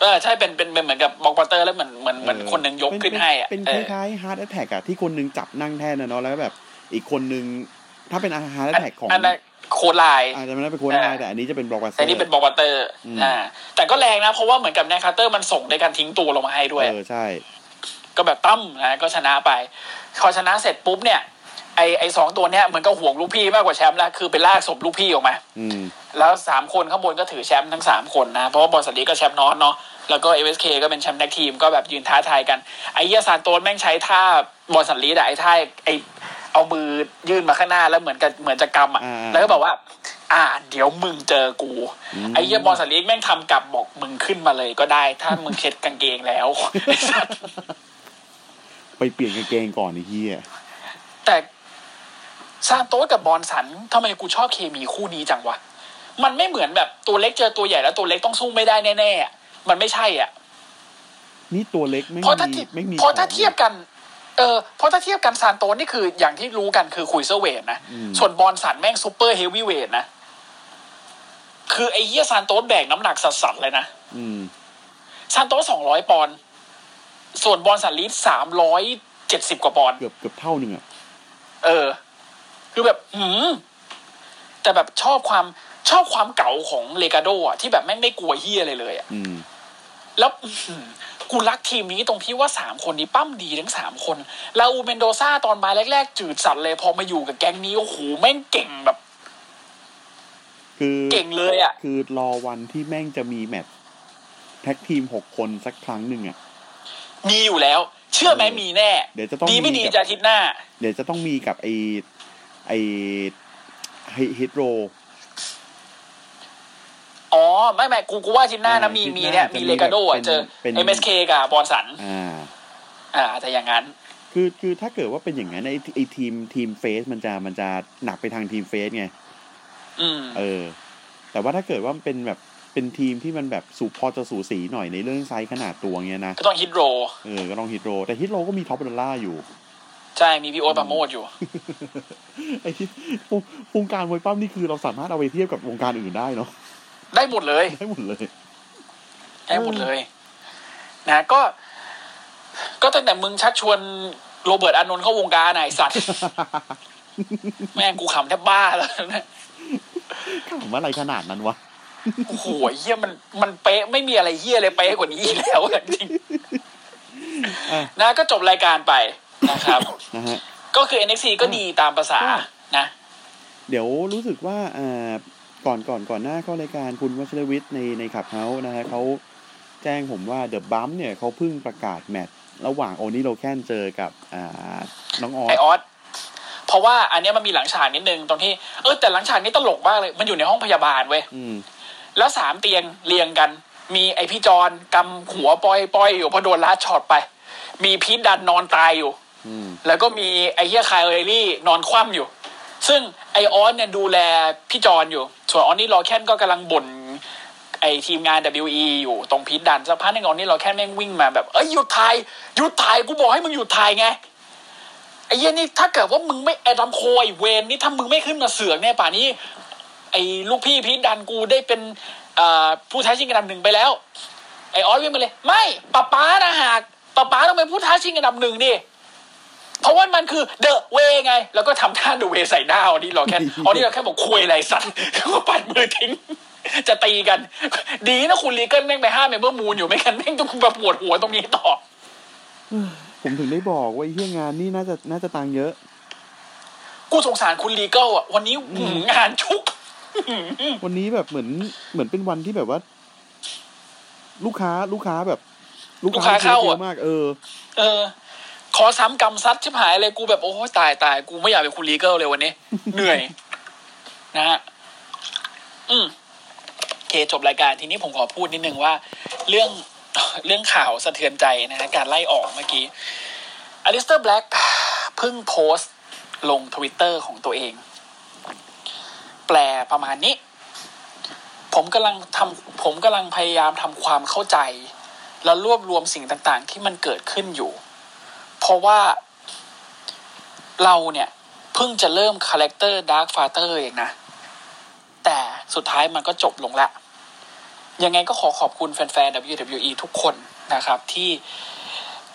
เออใช่เป็นเป็นเป็นเหมือนกับบล็อกบัตเตอร์แล้วเหมือนเหมือนเหมือนคนหนึ่งยกเป็ขึ้นให้อะเป็นเอคอล้ายๆ Hart Attack อะที่คนหนึงจับนั่งแท่นนะเนาะแล้วแบบอีกคนหนึงถ้าเป็น Hart Attack ของอันนั้น clothesline อาจจะไม่ได้เป็น clothesline แต่อันนี้จะเป็นบล็อกบลัสเตอแต่นี่เป็น block buster อืมอ่าแต่ก็แรงนะเพราะว่าเหมือนกับ Nash Carter มันส่งในการทิ้งตัวลงมาให้ด้วยเออใช่ ก็แบบตั้มนะก็ชนะไปพอชนะเสร็จปุ๊บเนี่ยไอไอสองตัวเนี้ยเหมือนก็ห่วงลูกพี่มากกว่าแชมป์แล้วคือไปลากศพลูกพี่ออกมาอืมแล้วสามคนข้างบนก็ถือแชมป์ทั้งสามคนนะเพราะว่า Bronson Reed ก็แชมป์ North เนาะแล้วก็เอ k เคก็เป็นแชมป์ tag team ก็แบบยืนท้าทายกันไอ้เหี้ยซานโตนแม่งใช้ท่า Bronson Reed อะไอ้ท่าไอ้เอามือยื่นมาข้างหน้าแล้วเหมือนกับเหมือนจะกำอะอ่าแล้วก็บอกว่า อ่า เดี๋ยวมึงเจอกูอืมไอ้เหี้ย Bronson Reed แม่งทำกลับบอกมึงขึ้นมาเลยก็ได้ ถ้ามึงเช็ดกางเกงแล้ว ไอ้สัสไปเปลี่ยนกางเกงก่อนไอ้เหี้ยแต่ซานโตสกับ Bronson ทำไมกูชอบเคมีคู่นี้จังวะ มันไม่เหมือนแบบตัวเล็กเจอตัวใหญ่แล้วตัวเล็กต้องสู้ไม่ได้แน่ๆอะมันไม่ใช่อะ นี่ตัวเล็กไม่เพราะถ้ามีเทียบไม่มีเพราะถ้าของเทียบกัน เออเพราะถ้าเทียบกันซานโตสนี่คืออย่างที่รู้กันคือ cruiserweight นะอืมส่วน Bronson แม่ง super heavyweight นะ คือไอ้เหี้ยซานโตสแบกน้ำหนักสัสๆเลยนะอืมซานโตสสองร้อยปอนด์ ส่วน Bronson Reed สามร้อยเจ็ดสิบกว่าปอนด์เกือบเกือบเท่าหนึ่งอะเออ คือแบบหืมแต่แบบชอบความชอบความเก่าของ Legado อะที่แบบแม่งไม่กลัวเหี้ยอะไรเลยอะอืมแล้วอื้อหือกูรักทีมนี้ตรงที่ว่าสามคนนี้ปล้ำดีทั้งสามคน Raul Mendoza ตอนมาแรกๆ จืดสัตว์เลยพอมาอยู่กับแก๊งนี้โอ้โหแม่งเก่งแบบ คือเก่งเลยอะ คือรอวันที่แม่งจะมีแมตช์ tag team หกคนสักครั้งหนึ่งอะ มีอยู่แล้ว เชื่อไหมมีแน่ เดี๋ยวจะต้องดีไม่มีดีกับจะอาทิตย์หน้า เดี๋ยวจะต้องมีกับไอไอ Hit Rowอ๋อ ไม่ไม่กูกูว่าอาทิตย์หน้านะอ่ามีอาทิตย์มีหน้าเนี่ยจะมีมี Legado อะเป็นเจอเป็น MSK กับ Bronson อ่า อ่าแต่อย่างนั้น คือคือถ้าเกิดว่าเป็นอย่างนั้นไอไอทีมทีม face มันจะมันจะหนักไปทางทีม face ไง อืม เออ แต่ว่าถ้าเกิดว่ามันเป็นแบบ เป็นทีมที่มันแบบสูพอจะสูสีหน่อยในเรื่องไซส์ขนาดตัวเงี้ยนะ ก็ต้อง Hit Row เออ ก็ต้อง Hit Row แต่ Hit Row ก็มี Top Dolla อยู่ ใช่ มีพี่โอ๊ตปราโมทย์อยู่ ไอ้ที่วงวงการมวยปล้ำนี่คือเราสามารถเอาไปเทียบกับวงการอื่นได้เนาะ ได้หมดเลย ได้หมดเลย ได้หมดเลย นะ ก็ ก็ตั้งแต่มึงชักชวนโรเบิร์ตอานนท์เข้าวงการน่ะไอ้สัตว์ แม่งกูขำแทบบ้าแล้วนะขำอะไรขนาดนั้นวะ โอ้โหเฮียมันมันเป๊ะไม่มีอะไรเฮียเลยเป๊ะกว่านี้อีกแล้วอะจริงอะนะก็จบรายการไปนะครับนะฮะก็คือ NXT ก็ดีตามภาษานะ เดี๋ยวรู้สึกว่าอ่าก่อนก่อนก่อนหน้าเข้ารายการคุณวัชรวิทย์ในในขับเฮาส์นะฮะเขาแจ้งผมว่าเดอะบัมเนี่ยเขาเพิ่งประกาศแมตช์ระหว่างโอนิโลแคนเจอกับอ่าน้องออไอสออสเพราะว่าอันเนี้ยมันมีหลังฉากนิดนึงตรงที่เออแต่หลังฉากนี้ตลกมากเลย มันอยู่ในห้องพยาบาลเว้ยอืม แล้วสามเตียงเรียงกัน มีไอพี่จอนกำหัวปอยปอยอยู่เพราะโดนลัดช็อตไป มีพีทดันนอนตายอยู่อืมแล้วก็มีไอเฮียคายเอรี่นอนคว่ำอยู่ ซึ่งไอออสเนี่ยดูแลพี่จอนอยู่ ส่วนออนนี่รอแค่นก็กำลังบ่นไอทีมงาน WE อยู่ตรงพีทดันสักพักหนึงออนนี่รอแค่นแม่งวิ่งมาแบบเอ้ยหยุดถ่ายหยุดถ่ายกูบอกให้มึงหยุดถ่ายไงไอ้เหี้ยนี่ถ้าเกิดว่ามึงไม่แอดัมโคไอเวนนี่ถ้ามึงไม่ขึ้นมาเสือกเนี่ยป่านนี้ ไอ้ลูกพี่พีทดันกูได้เป็นเอ่อผู้ท้าชิงอันดับหนึ่งไปแล้ว ไอ้ออสวิ่งมาเลย ไม่ป้าป้านะหากป้าป้าต้องเป็นผู้ท้าชิงอันดับหนึ่งดิเพราะว่ามันคือเดอะเวไง แล้วก็ทำท่าเดอะเวใส่หน้าออนี่เราแค่ออนี่เราแค่บอกคุยอะไรสัตว์แล้วก็ปัดมือทิ้ง จะตีกัน ดีนะคุณลีเกิลแม่งไปห้ามเมมเบอร์มูนอยู่ไม่กันแม่งต้องมาปวดหัวตรงนี้ต่อผมถึงได้บอกว่าไอ้เฮียงานนี่น่าจะน่าจะตังค์เยอะ กูสงสารคุณลีเกิลอะวันนี้หืมงานชุก วันนี้แบบเหมือนเหมือนเป็นวันที่แบบว่า ลูกค้าลูกค้าแบบ ลูกค้าเข้าอะเยอะมาก เออ เออ เคราะห์ซ้ำกรรมซัดชิบหายเลยกูแบบโอ้ยตายตายกูไม่อยากเป็นคุณ Regal เลยวันนี้ เหนื่อย นะฮะอืมโอเคจบรายการทีนี้ผมขอพูดนิดนึงว่า เรื่องเรื่องข่าวสะเทือนใจนะฮะการไล่ออกเมื่อกี้ Aleister Black เพิ่งโพสต์ลงทวิตเตอร์ของตัวเอง แปลประมาณนี้ ผมกำลังทำผมกำลังพยายามทำความเข้าใจ และรวบรวมสิ่งต่างๆ ที่มันเกิดขึ้นอยู่ เพราะว่าเราเนี่ยเพิ่งจะเริ่ม character ดาร์ f ฟาเตอร์เองนะ แต่สุดท้ายมันก็จบลงละ ยังไงก็ขอขอบคุณแฟนๆ WWE ทุกคนนะครับ ที่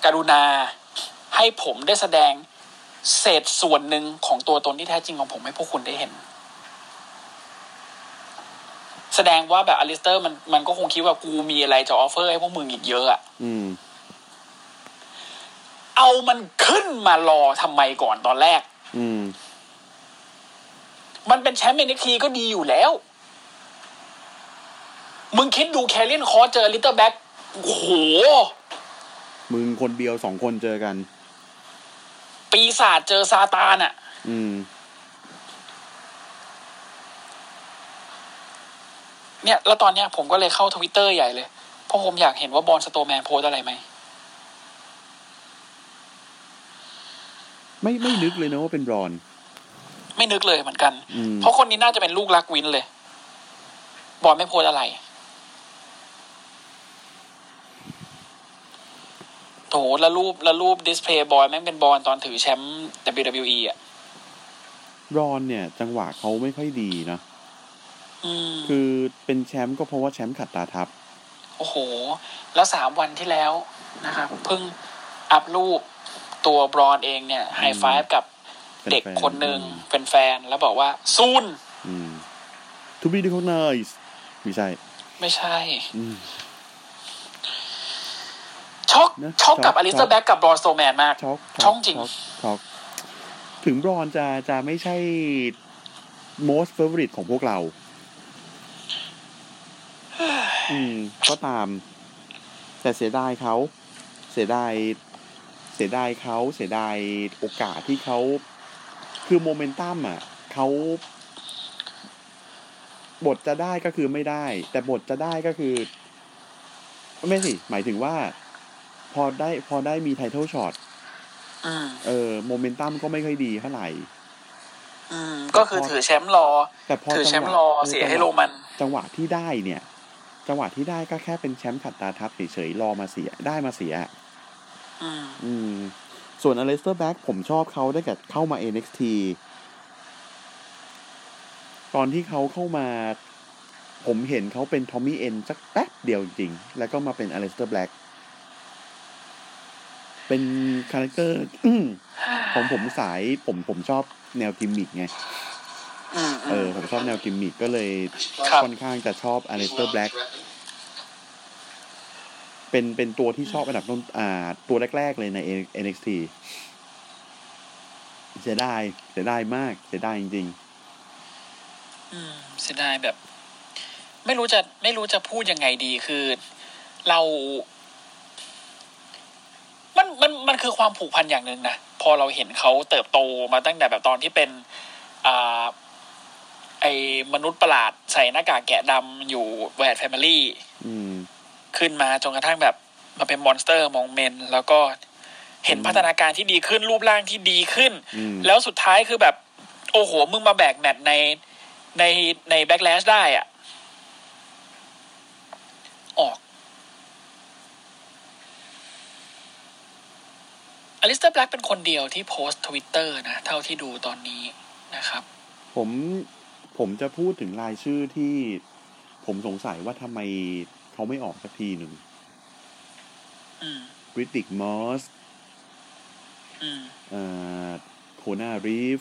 กรุณาให้ผมได้แสดงเศษส่วนหนึ่งของตัวตนที่แท้จริงของผมให้พวกคุณได้เห็น แสดงว่าแบบ Aleister มันมันก็คงคิดว่ากูมีอะไรจะ offer ให้พวกมึงอีกเยอะอะอืมเอามันขึ้นมารอทำไมก่อนตอนแรก อืม มันเป็นแชมป์ NXT ก็ดีอยู่แล้ว มึงคิดดู Karrion Kross เจอ Aleister Black โอ้โห มึงคนเดียวสองคนเจอกัน ปีศาจเจอซาตานอะอืม เนี่ยแล้วตอนเนี้ยผมก็เลยเข้าทวิตเตอร์ใหญ่เลย เพราะผมอยากเห็นว่าบอลสโตแมนโพสต์อะไรไหม ไม่ไม่นึกเลยนะว่าเป็นบรอน ไม่นึกเลยเหมือนกันอืมเพราะคนนี้น่าจะเป็นลูกรักวินเลย บอลไม่โพสต์อะไรโถแล้วรูปแล้วรูปดิสเพย์บอยแม่งเป็นบอลตอนถือแชมป์ WWE อะ บรอนเนี่ย จังหวะเขาไม่ค่อยดีนะอืม คือเป็นแชมป์ก็เพราะว่าแชมป์ขัดตาทับ โอ้โห แล้วสามวันที่แล้วนะครับเพิ่งอัพรูปตัวบรอนเองเนี่ยไฮไฟฟ์กับเป็นเด็กแฟนคนหนึ่งอืมเป็นแฟนแล้วบอกว่า ซูนอืม to be recognized ไม่ใช่ ไม่ใช่อืมช็อกนะช็อกกับช็อก Aleister Blackกับ Braun Strowman มากช็อกช็อกจริงช็อกช็อกถึง Braun จะจะไม่ใช่ most favorite ของพวกเรา อืม ก็ตาม แต่เสียดายเขาเสียดายเสียดายเขาเสียดายโอกาสที่เขาคือโมเมนตัมอะเขาบทจะได้ก็คือไม่ได้ แต่บทจะได้ก็คือ ไม่สิ หมายถึงว่า พอได้พอได้มีไทเทลช็อตอืมเออโมเมนตัมก็ไม่ค่อยดีเท่าไหร่อืมก็คือถือแชมป์รอ แต่พอถือแชจังมหป์วะรอออเสียจังให้วะโรมัน จังหวะที่ได้เนี่ย จังหวะที่ได้ก็แค่เป็นแชมป์ขัดตาทับเฉยๆรอมาเสียได้มาเสียอืมอืมส่วน Aleister Black ผมชอบเขาตั้งแต่เข้ามา NXT ตอนที่เขาเข้ามา ผมเห็นเขาเป็น Tommy End สักแป๊บเดียวจริงๆแล้วก็มาเป็น Aleister Black เป็น character ของผมสายผมผมชอบแนวกิมมิกไงอืม เออผมชอบแนวกิมมิกก็เลยครับค่อนข้างจะชอบ Aleister Blackเป็นเป็นตัวที่ชอบอันดับต้นอ่า ตัวแรก ๆ เลยใน NXT เสียดายเสียดายมาก เสียดายจริงอืมเสียดายแบบ ไม่รู้จะไม่รู้จะพูดยังไงดีคือเรา มันมันมันคือความผูกพันอย่างหนึ่งนะ พอเราเห็นเขาเติบโตมาตั้งแต่แบบตอนที่เป็น อ่าไอมนุษย์ประหลาดใส่หน้ากากแกะดำอยู่Wyatt Family ๆอืมขึ้นมาจนกระทั่งแบบมาเป็น Monster Among Men แล้วก็เห็นอืมพัฒนาการที่ดีขึ้นรูปร่างที่ดีขึ้นอืมแล้วสุดท้ายคือแบบ โอ้โห มึงมาแบกแมตช์ในในใน Backlash ได้อะ ออก Aleister Black เป็นคนเดียวที่โพสต์ทวิตเตอร์นะ เท่าที่ดูตอนนี้นะครับ ผม ผมจะพูดถึงรายชื่อที่ผมสงสัยว่าทำไมเขาไม่ออกสักทีหนึ่งอืม Riddick Moss อืมเอ่อ Kona Reeves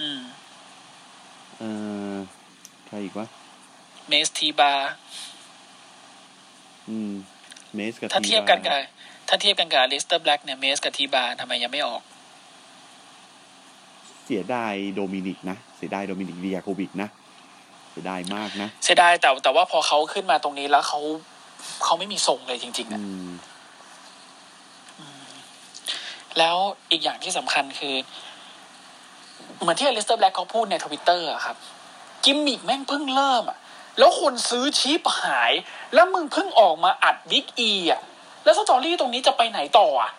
อืมเอ่อใครอีกวะ Mace T-Barอืม Mace กับถ้าเทียบกันกับทีาถ้าเทียบกันกับ Aleister Black เนี่ย Mace กับ T-Bar ทำไมยังไม่ออก เสียดายโดมินิกนะ เสียดายโดมินิกเดียโควิกนะ เสียดายมากนะ เสียดายแต่แต่ว่าพอเขาขึ้นมาตรงนี้แล้วเขาเขาไม่มีทรงเลยจริงๆอือะมแล้วอีกอย่างที่สำคัญคือ เหมือนที่อลิสเตอร์แบล็กเขาพูดในทวิตเตอร์อะครับ กิมมิกแม่งเพิ่งเริ่มอะแล้วคนซื้อชิบหาย แล้วมึงเพิ่งออกมาอัดบิ๊กอีอะแล้ว story ตรงนี้จะไปไหนต่ออะ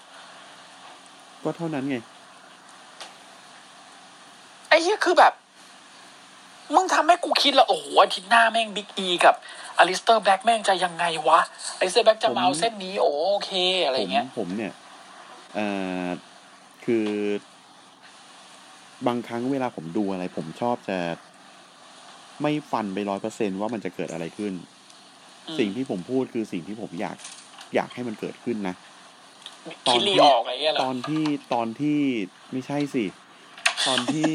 ก็เท่านั้นไงไอ้เหี้ยคือแบบ มึงทำให้กูคิดแล้วโอ้โหอาทิตย์หน้าแม่งบิ๊กอีกับอลิสเตอร์แบล็กแม่งจะยังไงวะอลิสเตอร์แบล็กจะมาเอาเส้นนี้ โอโอเค อะไรผมเงี้ย ผมเนี่ยเอ่อคือบางครั้งเวลาผมดูอะไร ผมชอบจะไม่ฟันไปร้อยเปอร์เซนว่ามันจะเกิดอะไรขึ้นอืมสิ่งที่ผมพูดคือสิ่งที่ผมอยากอยากให้มันเกิดขึ้นนะตอนคิดที่รีออกอะไรเงี้ยเหรตออนที่ตอนที่ไม่ใช่สิ ตอนที่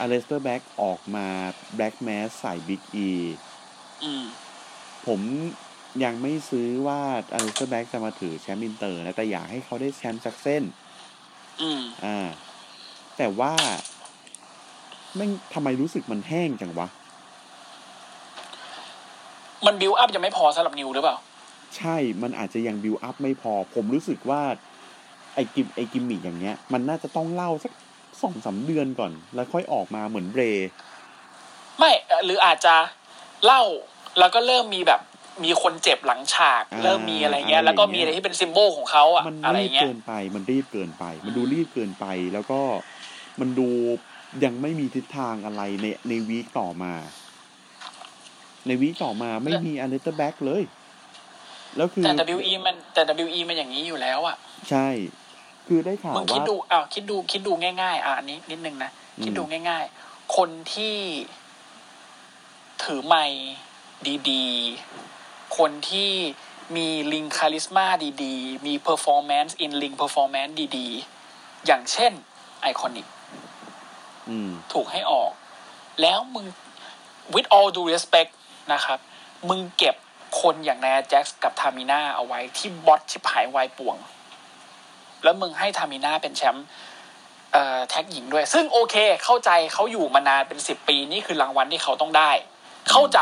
อลิสเตอร์แบล็กออกมา Black Mass ใส่บิ๊กอีอืมผมยังไม่ซื้อว่าอลิสเตอร์แบล็กจะมาถือแชมป์อินเตอร์นะแต่อยากให้เขาได้แชมป์สักเส้นอืมอ่า แต่ว่าแม่งทำไมรู้สึกมันแห้งจังวะ มันบิวอัพยังไม่พอสำหรับนิวหรือเปล่า ใช่ มันอาจจะยังบิวอัพไม่พอ ผมรู้สึกว่า ไอ้กิมไอ้กิมมิกอย่างเงี้ย มันน่าจะต้องเล่าสัก สองสามเดือนก่อน แล้วค่อยออกมาเหมือนเรย์ไม่เอ่อหรืออาจจะเล่าแล้วก็เริ่มมีแบบมีคนเจ็บหลังฉากอ่าเริ่มมีอะไรเงี้ย แล้วก็มีอะไรที่เป็น symbol ของเขาอะมันอะไรรีบเงี้ยเกินไป มันรีบเกินไป มันดูรีบเกินไป แล้วก็มันดูยังไม่มีทิศทางอะไรในใน week ต่อมา ใน week ต่อมาไม่มีอลิสเตอร์แบล็กเลย แล้วคือแต่ WE มันแต่ WE มันอย่างนี้อยู่แล้วอะใช่ คือได้ข่าวมึงคิดว่าดูอ้าวคิดดูคิดดูง่ายๆอะอันนี้นิดนึงนะอืมคิดดูง่าย ๆ คนที่ถือไมค์ดีๆ คนที่มี ring charisma ดีๆ มี performance in-ring performance ดีๆ อย่างเช่นไอคอนิกอืมถูกให้ออก แล้วมึง with all due respect นะครับ มึงเก็บคนอย่างไนอาแจ็กซ์กับทามิน่าเอาไว้ที่บอสชิบหายวายป่วง แล้วมึงให้ทามิน่าเป็นแชมป์เอ่อ tag หญิงด้วย ซึ่งโอเค เข้าใจเขาอยู่มานานเป็นสิบปีนี่คือรางวัลที่เขาต้องได้ เข้าใจ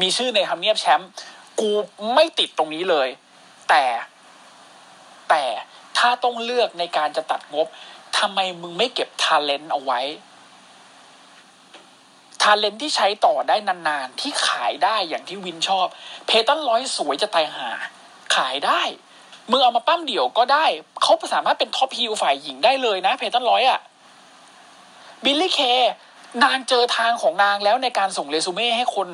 มีชื่อในทำเนียบแชมป์กูไม่ติดตรงนี้เลย แต่แต่ถ้าต้องเลือกในการจะตัดงบทำไมมึงไม่เก็บ talent เอาไว้ talent ที่ใช้ต่อได้นานๆ ที่ขายได้อย่างที่วินชอบ เพย์ตันรอยซ์สวยจะตายหา ขายได้ มึงเอามาปั้นเดี่ยวก็ได้เขาสามารถเป็น top heel ฝ่ายหญิงได้เลยนะ เพย์ตันรอยซ์อะบิลลี่เคนางเจอทางของนางแล้วในการส่งเรซูเม่ให้คน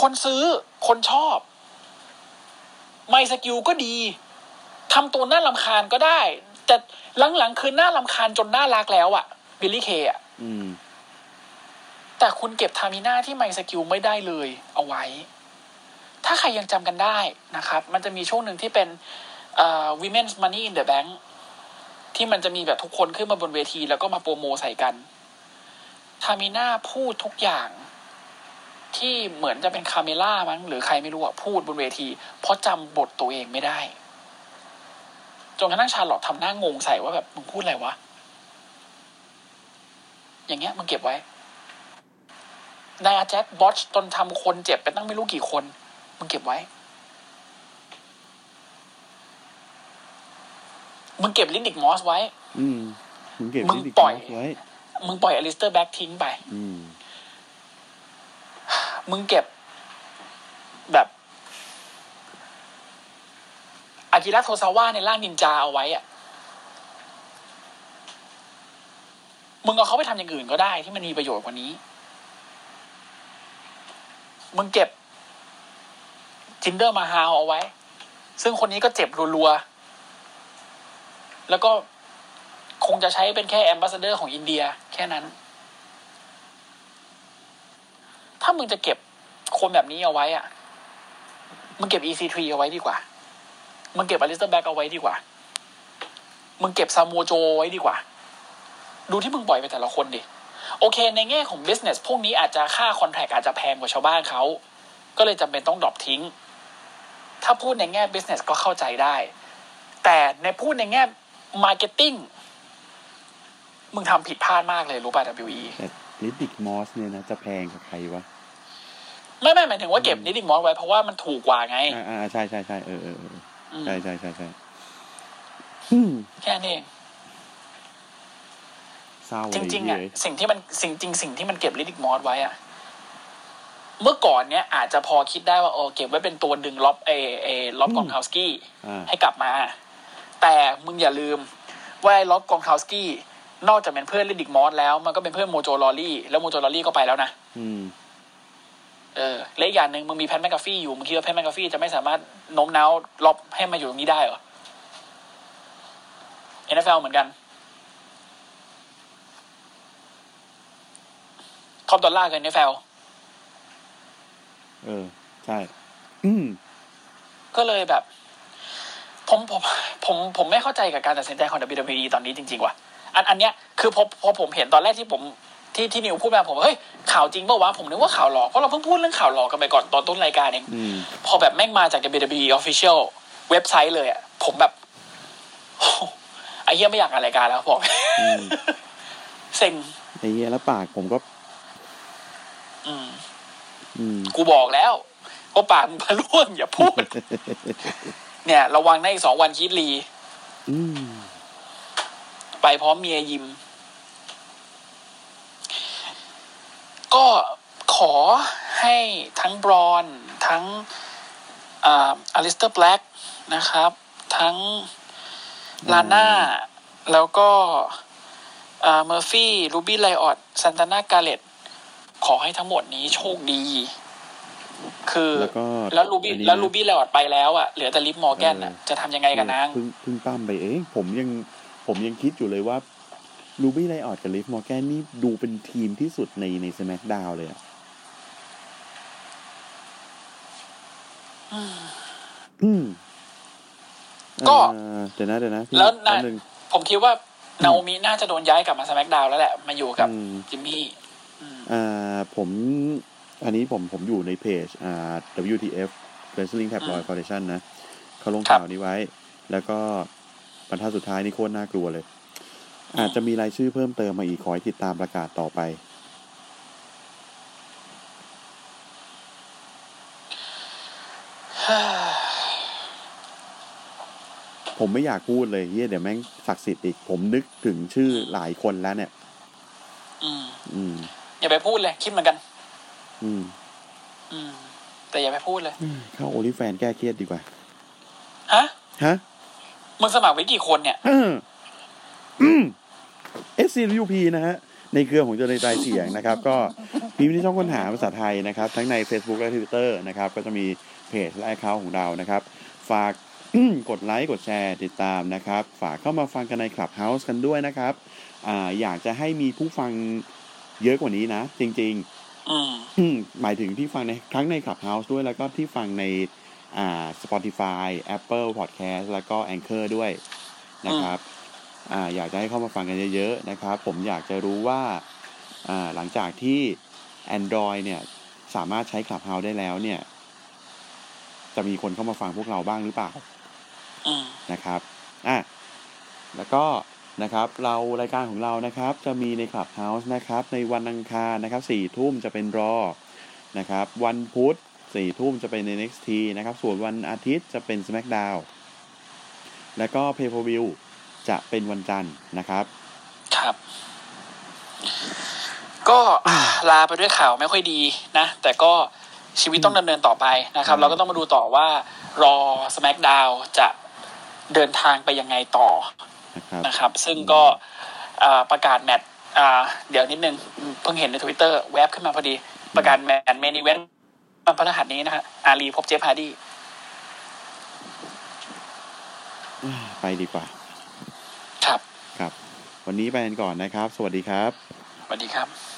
คนซื้อคนชอบ mic skill ก็ดีทำตัวน่ารำคาญก็ได้ แต่หลังๆคือน่ารำคาญจนน่ารักแล้วอะบิลลี่เคอะอืมแต่คุณเก็บทามิน่าที่ mic skill ไม่ได้เลย เอาไว้ ถ้าใครยังจำกันได้นะครับ มันจะมีช่วงหนึ่งที่เป็นเอ่อ women's money in the bank ที่มันจะมีแบบทุกคนขึ้นมาบนเวที แล้วก็มา promo ใส่กันทามิน่าพูดทุกอย่าง ที่เหมือนจะเป็นคาร์เมลล่ามั้งหรือใครไม่รู้อะพูดบนเวที เพราะจำบทตัวเองไม่ได้จนกระทั่งชาร์ลอตทำหน้างงใส่ว่าแบบมึงพูดอะไรวะ อย่างเงี้ยมึงเก็บไว้ไนอาแจ็กซ์ botch จนทำคนเจ็บไปตั้งไม่รู้กี่คน มึงเก็บไว้ มึงเก็บริดดิกมอสไว้ อืมมึงเก็บมึงริดดิกปล่อยมอสไว้ มึงปล่อยอลิสเตอร์แบล็กทิ้งไป อืม มึงเก็บ แบบอากิระโทซาว่าในร่างนินจาเอาไว้อะมึงเอาเขาไปทำอย่างอื่นก็ได้ที่มันมีประโยชน์กว่านี้ มึงเก็บ จินเดอร์มาฮาลเอาไว้ ซึ่งคนนี้ก็เจ็บรัวๆ แล้วก็คงจะใช้เป็นแค่ ambassador ของอินเดียแค่นั้น ถ้ามึงจะเก็บคนแบบนี้เอาไว้อะมึงเก็บ EC3 เอาไว้ดีกว่า มึงเก็บอลิสเตอร์แบล็กเอาไว้ดีกว่า มึงเก็บซามัวโจไว้ดีกว่า ดูที่มึงปล่อยไปแต่ละคนดิ โอเค ในแง่ของ business พวกนี้อาจจะค่า contract อาจจะแพงกว่าชาวบ้านเขา ก็เลยจำเป็นต้อง drop ทิ้ง ถ้าพูดในแง่ business ก็เข้าใจได้ แต่ในพูดในแง่ marketing มึงทำผิดพลาดมากเลยรู้ป่ะ WWE แต่ริดดิกมอสเนี่ยนะ จะแพงกับใครวะ ไม่ไม่หมายถึงว่าเก็บริดดิกมอสไว้เพราะว่ามันถูกกว่าไง อ่าอ่าใช่ใช่ใช่เออเออเอออืมใช่ใช่ใช่ใช่อืมแค่นี้เองเศร้าเลยจริงๆอะเฮ้ยสิ่งที่มันสิ่งจริงสิ่งที่มันเก็บริดดิกมอสไว้อะ เมื่อก่อนเนี้ยอาจจะพอคิดได้ว่าโอเก็บไว้เป็นตัวดึงร็อบเอเอร็อบกรอนคาวสกี้อ่าให้กลับมา แต่มึงอย่าลืมว่าไอ้ร็อบกรอนคาวสกี้นอกจากเป็นเพื่อนริดดิกมอสแล้วมันก็เป็นเพื่อนโมโจรอว์ลีย์แล้วโมโจรอว์ลีย์ก็ไปแล้วนะอืมเออและอีกอย่างหนึ่งมึงมีแพตแมคอาฟีอยู่มึงคิดว่าแพตแมคอาฟีจะไม่สามารถโน้มน้าวร็อบให้มาอยู่ตรงนี้ได้เหรอ NFL เหมือนกัน Top Dolla กับ NFL เออ ใช่ อืมก็เลยแบบ ผมผมผมผมไม่เข้าใจกับการตัดสินใจของ WWE ตอนนี้จริงๆว่ะอันอันเนี้ยคือพอพอผมเห็นตอนแรกที่ผมที่ที่นิวพูดมาผมว่าเฮ้ยข่าวจริงเปล่าวะผมนึกว่าข่าวหลอกเพราะเราเพิ่งพูดเรื่องข่าวหลอกกันไปก่อนตอนต้นรายการเองอืมพอแบบแม่งมาจาก WWE Official เว็บไซต์เลยอะผมแบบโอ้โหไอ้เหี้ยไม่อยากอ่านรายการแล้วบอกอืมเซ็งไอ้เหี้ยแล้วปากผมก็ อืมอืม กูบอกแล้วว่าปากมึงพะล่วงอย่าพูด เนี่ย ระวังในะอีกสองวันคิดลีอืมไปพร้อมเมียยิม ก็ขอให้ทั้ง Braun ทั้งอ่า Aleister Black นะครับ ทั้ง Lana แล้วก็อ่า Murphy Ruby Riott Santana Garrett ขอให้ทั้งหมดนี้โชคดี คือแล้วก็แล้ว Ruby อันนี้นะแล้ว Ruby Riott ไปแล้วอะเหลือแต่ Liv Morgan อะเออจะทำยังไงกับนางเพิ่งเพิ่งปั้มไปเองผมยังผมยังคิดอยู่เลยว่า Ruby Riott กับ Liv Morgan นี่ดูเป็นทีมที่สุดในในส c k กดาวเลยอะอืมก็เอ่อเดี๋ยวนะเดี๋ยวนะพี่แล้วแป๊นะบนึงผมคิดว่านาโอมิน่าจะโดนย้ายกลับมาสแมกดาวแล้วแหละ มาอยู่กับอืมจิมมี่อืมอ่า ผมอันนี้ผมผมอยู่ในเพจอ่า WTF Wrestling Tabloid Foundation นะเขาลงข่าวนี้ไว้ แล้วก็บรรทัดสุดท้ายนี่โคตรน่ากลัวเลย อาจจะมีรายชื่อเพิ่มเติมมาอีกขอให้ติดตามประกาศต่อไป ผมไม่อยากพูดเลยเฮียเดี๋ยวแม่งศักดิ์สิทธิ์อีก ผมนึกถึงชื่อหลายคนแล้วเนี่ย อืม อืมอย่าไปพูดเลย คิดเหมือนกัน อืม อืม แต่อย่าไปพูดเลยเข้าโอลิแฟนแก้เครียดดีกว่า ฮะ ฮะ มึงสมัครไว้กี่คนเนี่ยอืมอืม SCUP นะฮะ ในเครือของเจริญใจเสียงนะครับ ก็พิมพ์ที่ช่องค้นหาภาษาไทยนะครับ ทั้งใน Facebook และ Twitter นะครับ ก็จะมีเพจและ account ของเรานะครับ ฝากกดไลค์กดแชร์ติดตามนะครับ ฝากเข้ามาฟังกันใน Clubhouse กันด้วยนะครับอ่าอยากจะให้มีผู้ฟัง เยอะกว่านี้นะ จริงๆอืมอืมหมายถึงที่ฟังในทั้งใน Clubhouse ด้วยแล้วก็ที่ฟังในอ่า Spotify Apple Podcast แล้วก็ Anchor ด้วยนะครับอ่าอยากจะให้เข้ามาฟังกันเยอะๆนะครับ ผมอยากจะรู้ว่าอ่าหลังจากที่ Android เนี่ยสามารถใช้ Clubhouse ได้แล้วเนี่ย จะมีคนเข้ามาฟังพวกเราบ้างหรือเปล่าอืมนะครับ อะ แล้วก็ นะครับเรารายการของเรานะครับจะมีใน Clubhouse นะครับในวันอังคารนะครับสี่ทุ่มจะเป็นรอนะครับวันพุธสี่ทุ่มจะเป็น NXT นะครับส่วนวันอาทิตย์จะเป็น SmackDown แล้วก็ Pay Per View จะเป็นวันจันทร์นะครับครับ ก็ลาไปด้วยข่าวไม่ค่อยดีนะ แต่ก็ชีวิตต้องดำเนินต่อไปนะครับอืมเราก็ต้องมาดูต่อว่ารอ SmackDown จะเดินทางไปยังไงต่อ นะครับนะครับ ซึ่งก็อ่าประกาศแมตช์อ่าเดี๋ยวนิดนึง เพิ่งเห็นในทวิตเตอร์แวบขึ้นมาพอดี ประกาศแมตช์ main event วันพฤหัสนี้นะฮะอาลีพบ Jeff Hardyไปดีกว่า ครับ ครับ วันนี้ไปกันก่อนนะครับ สวัสดีครับ สวัสดีครับ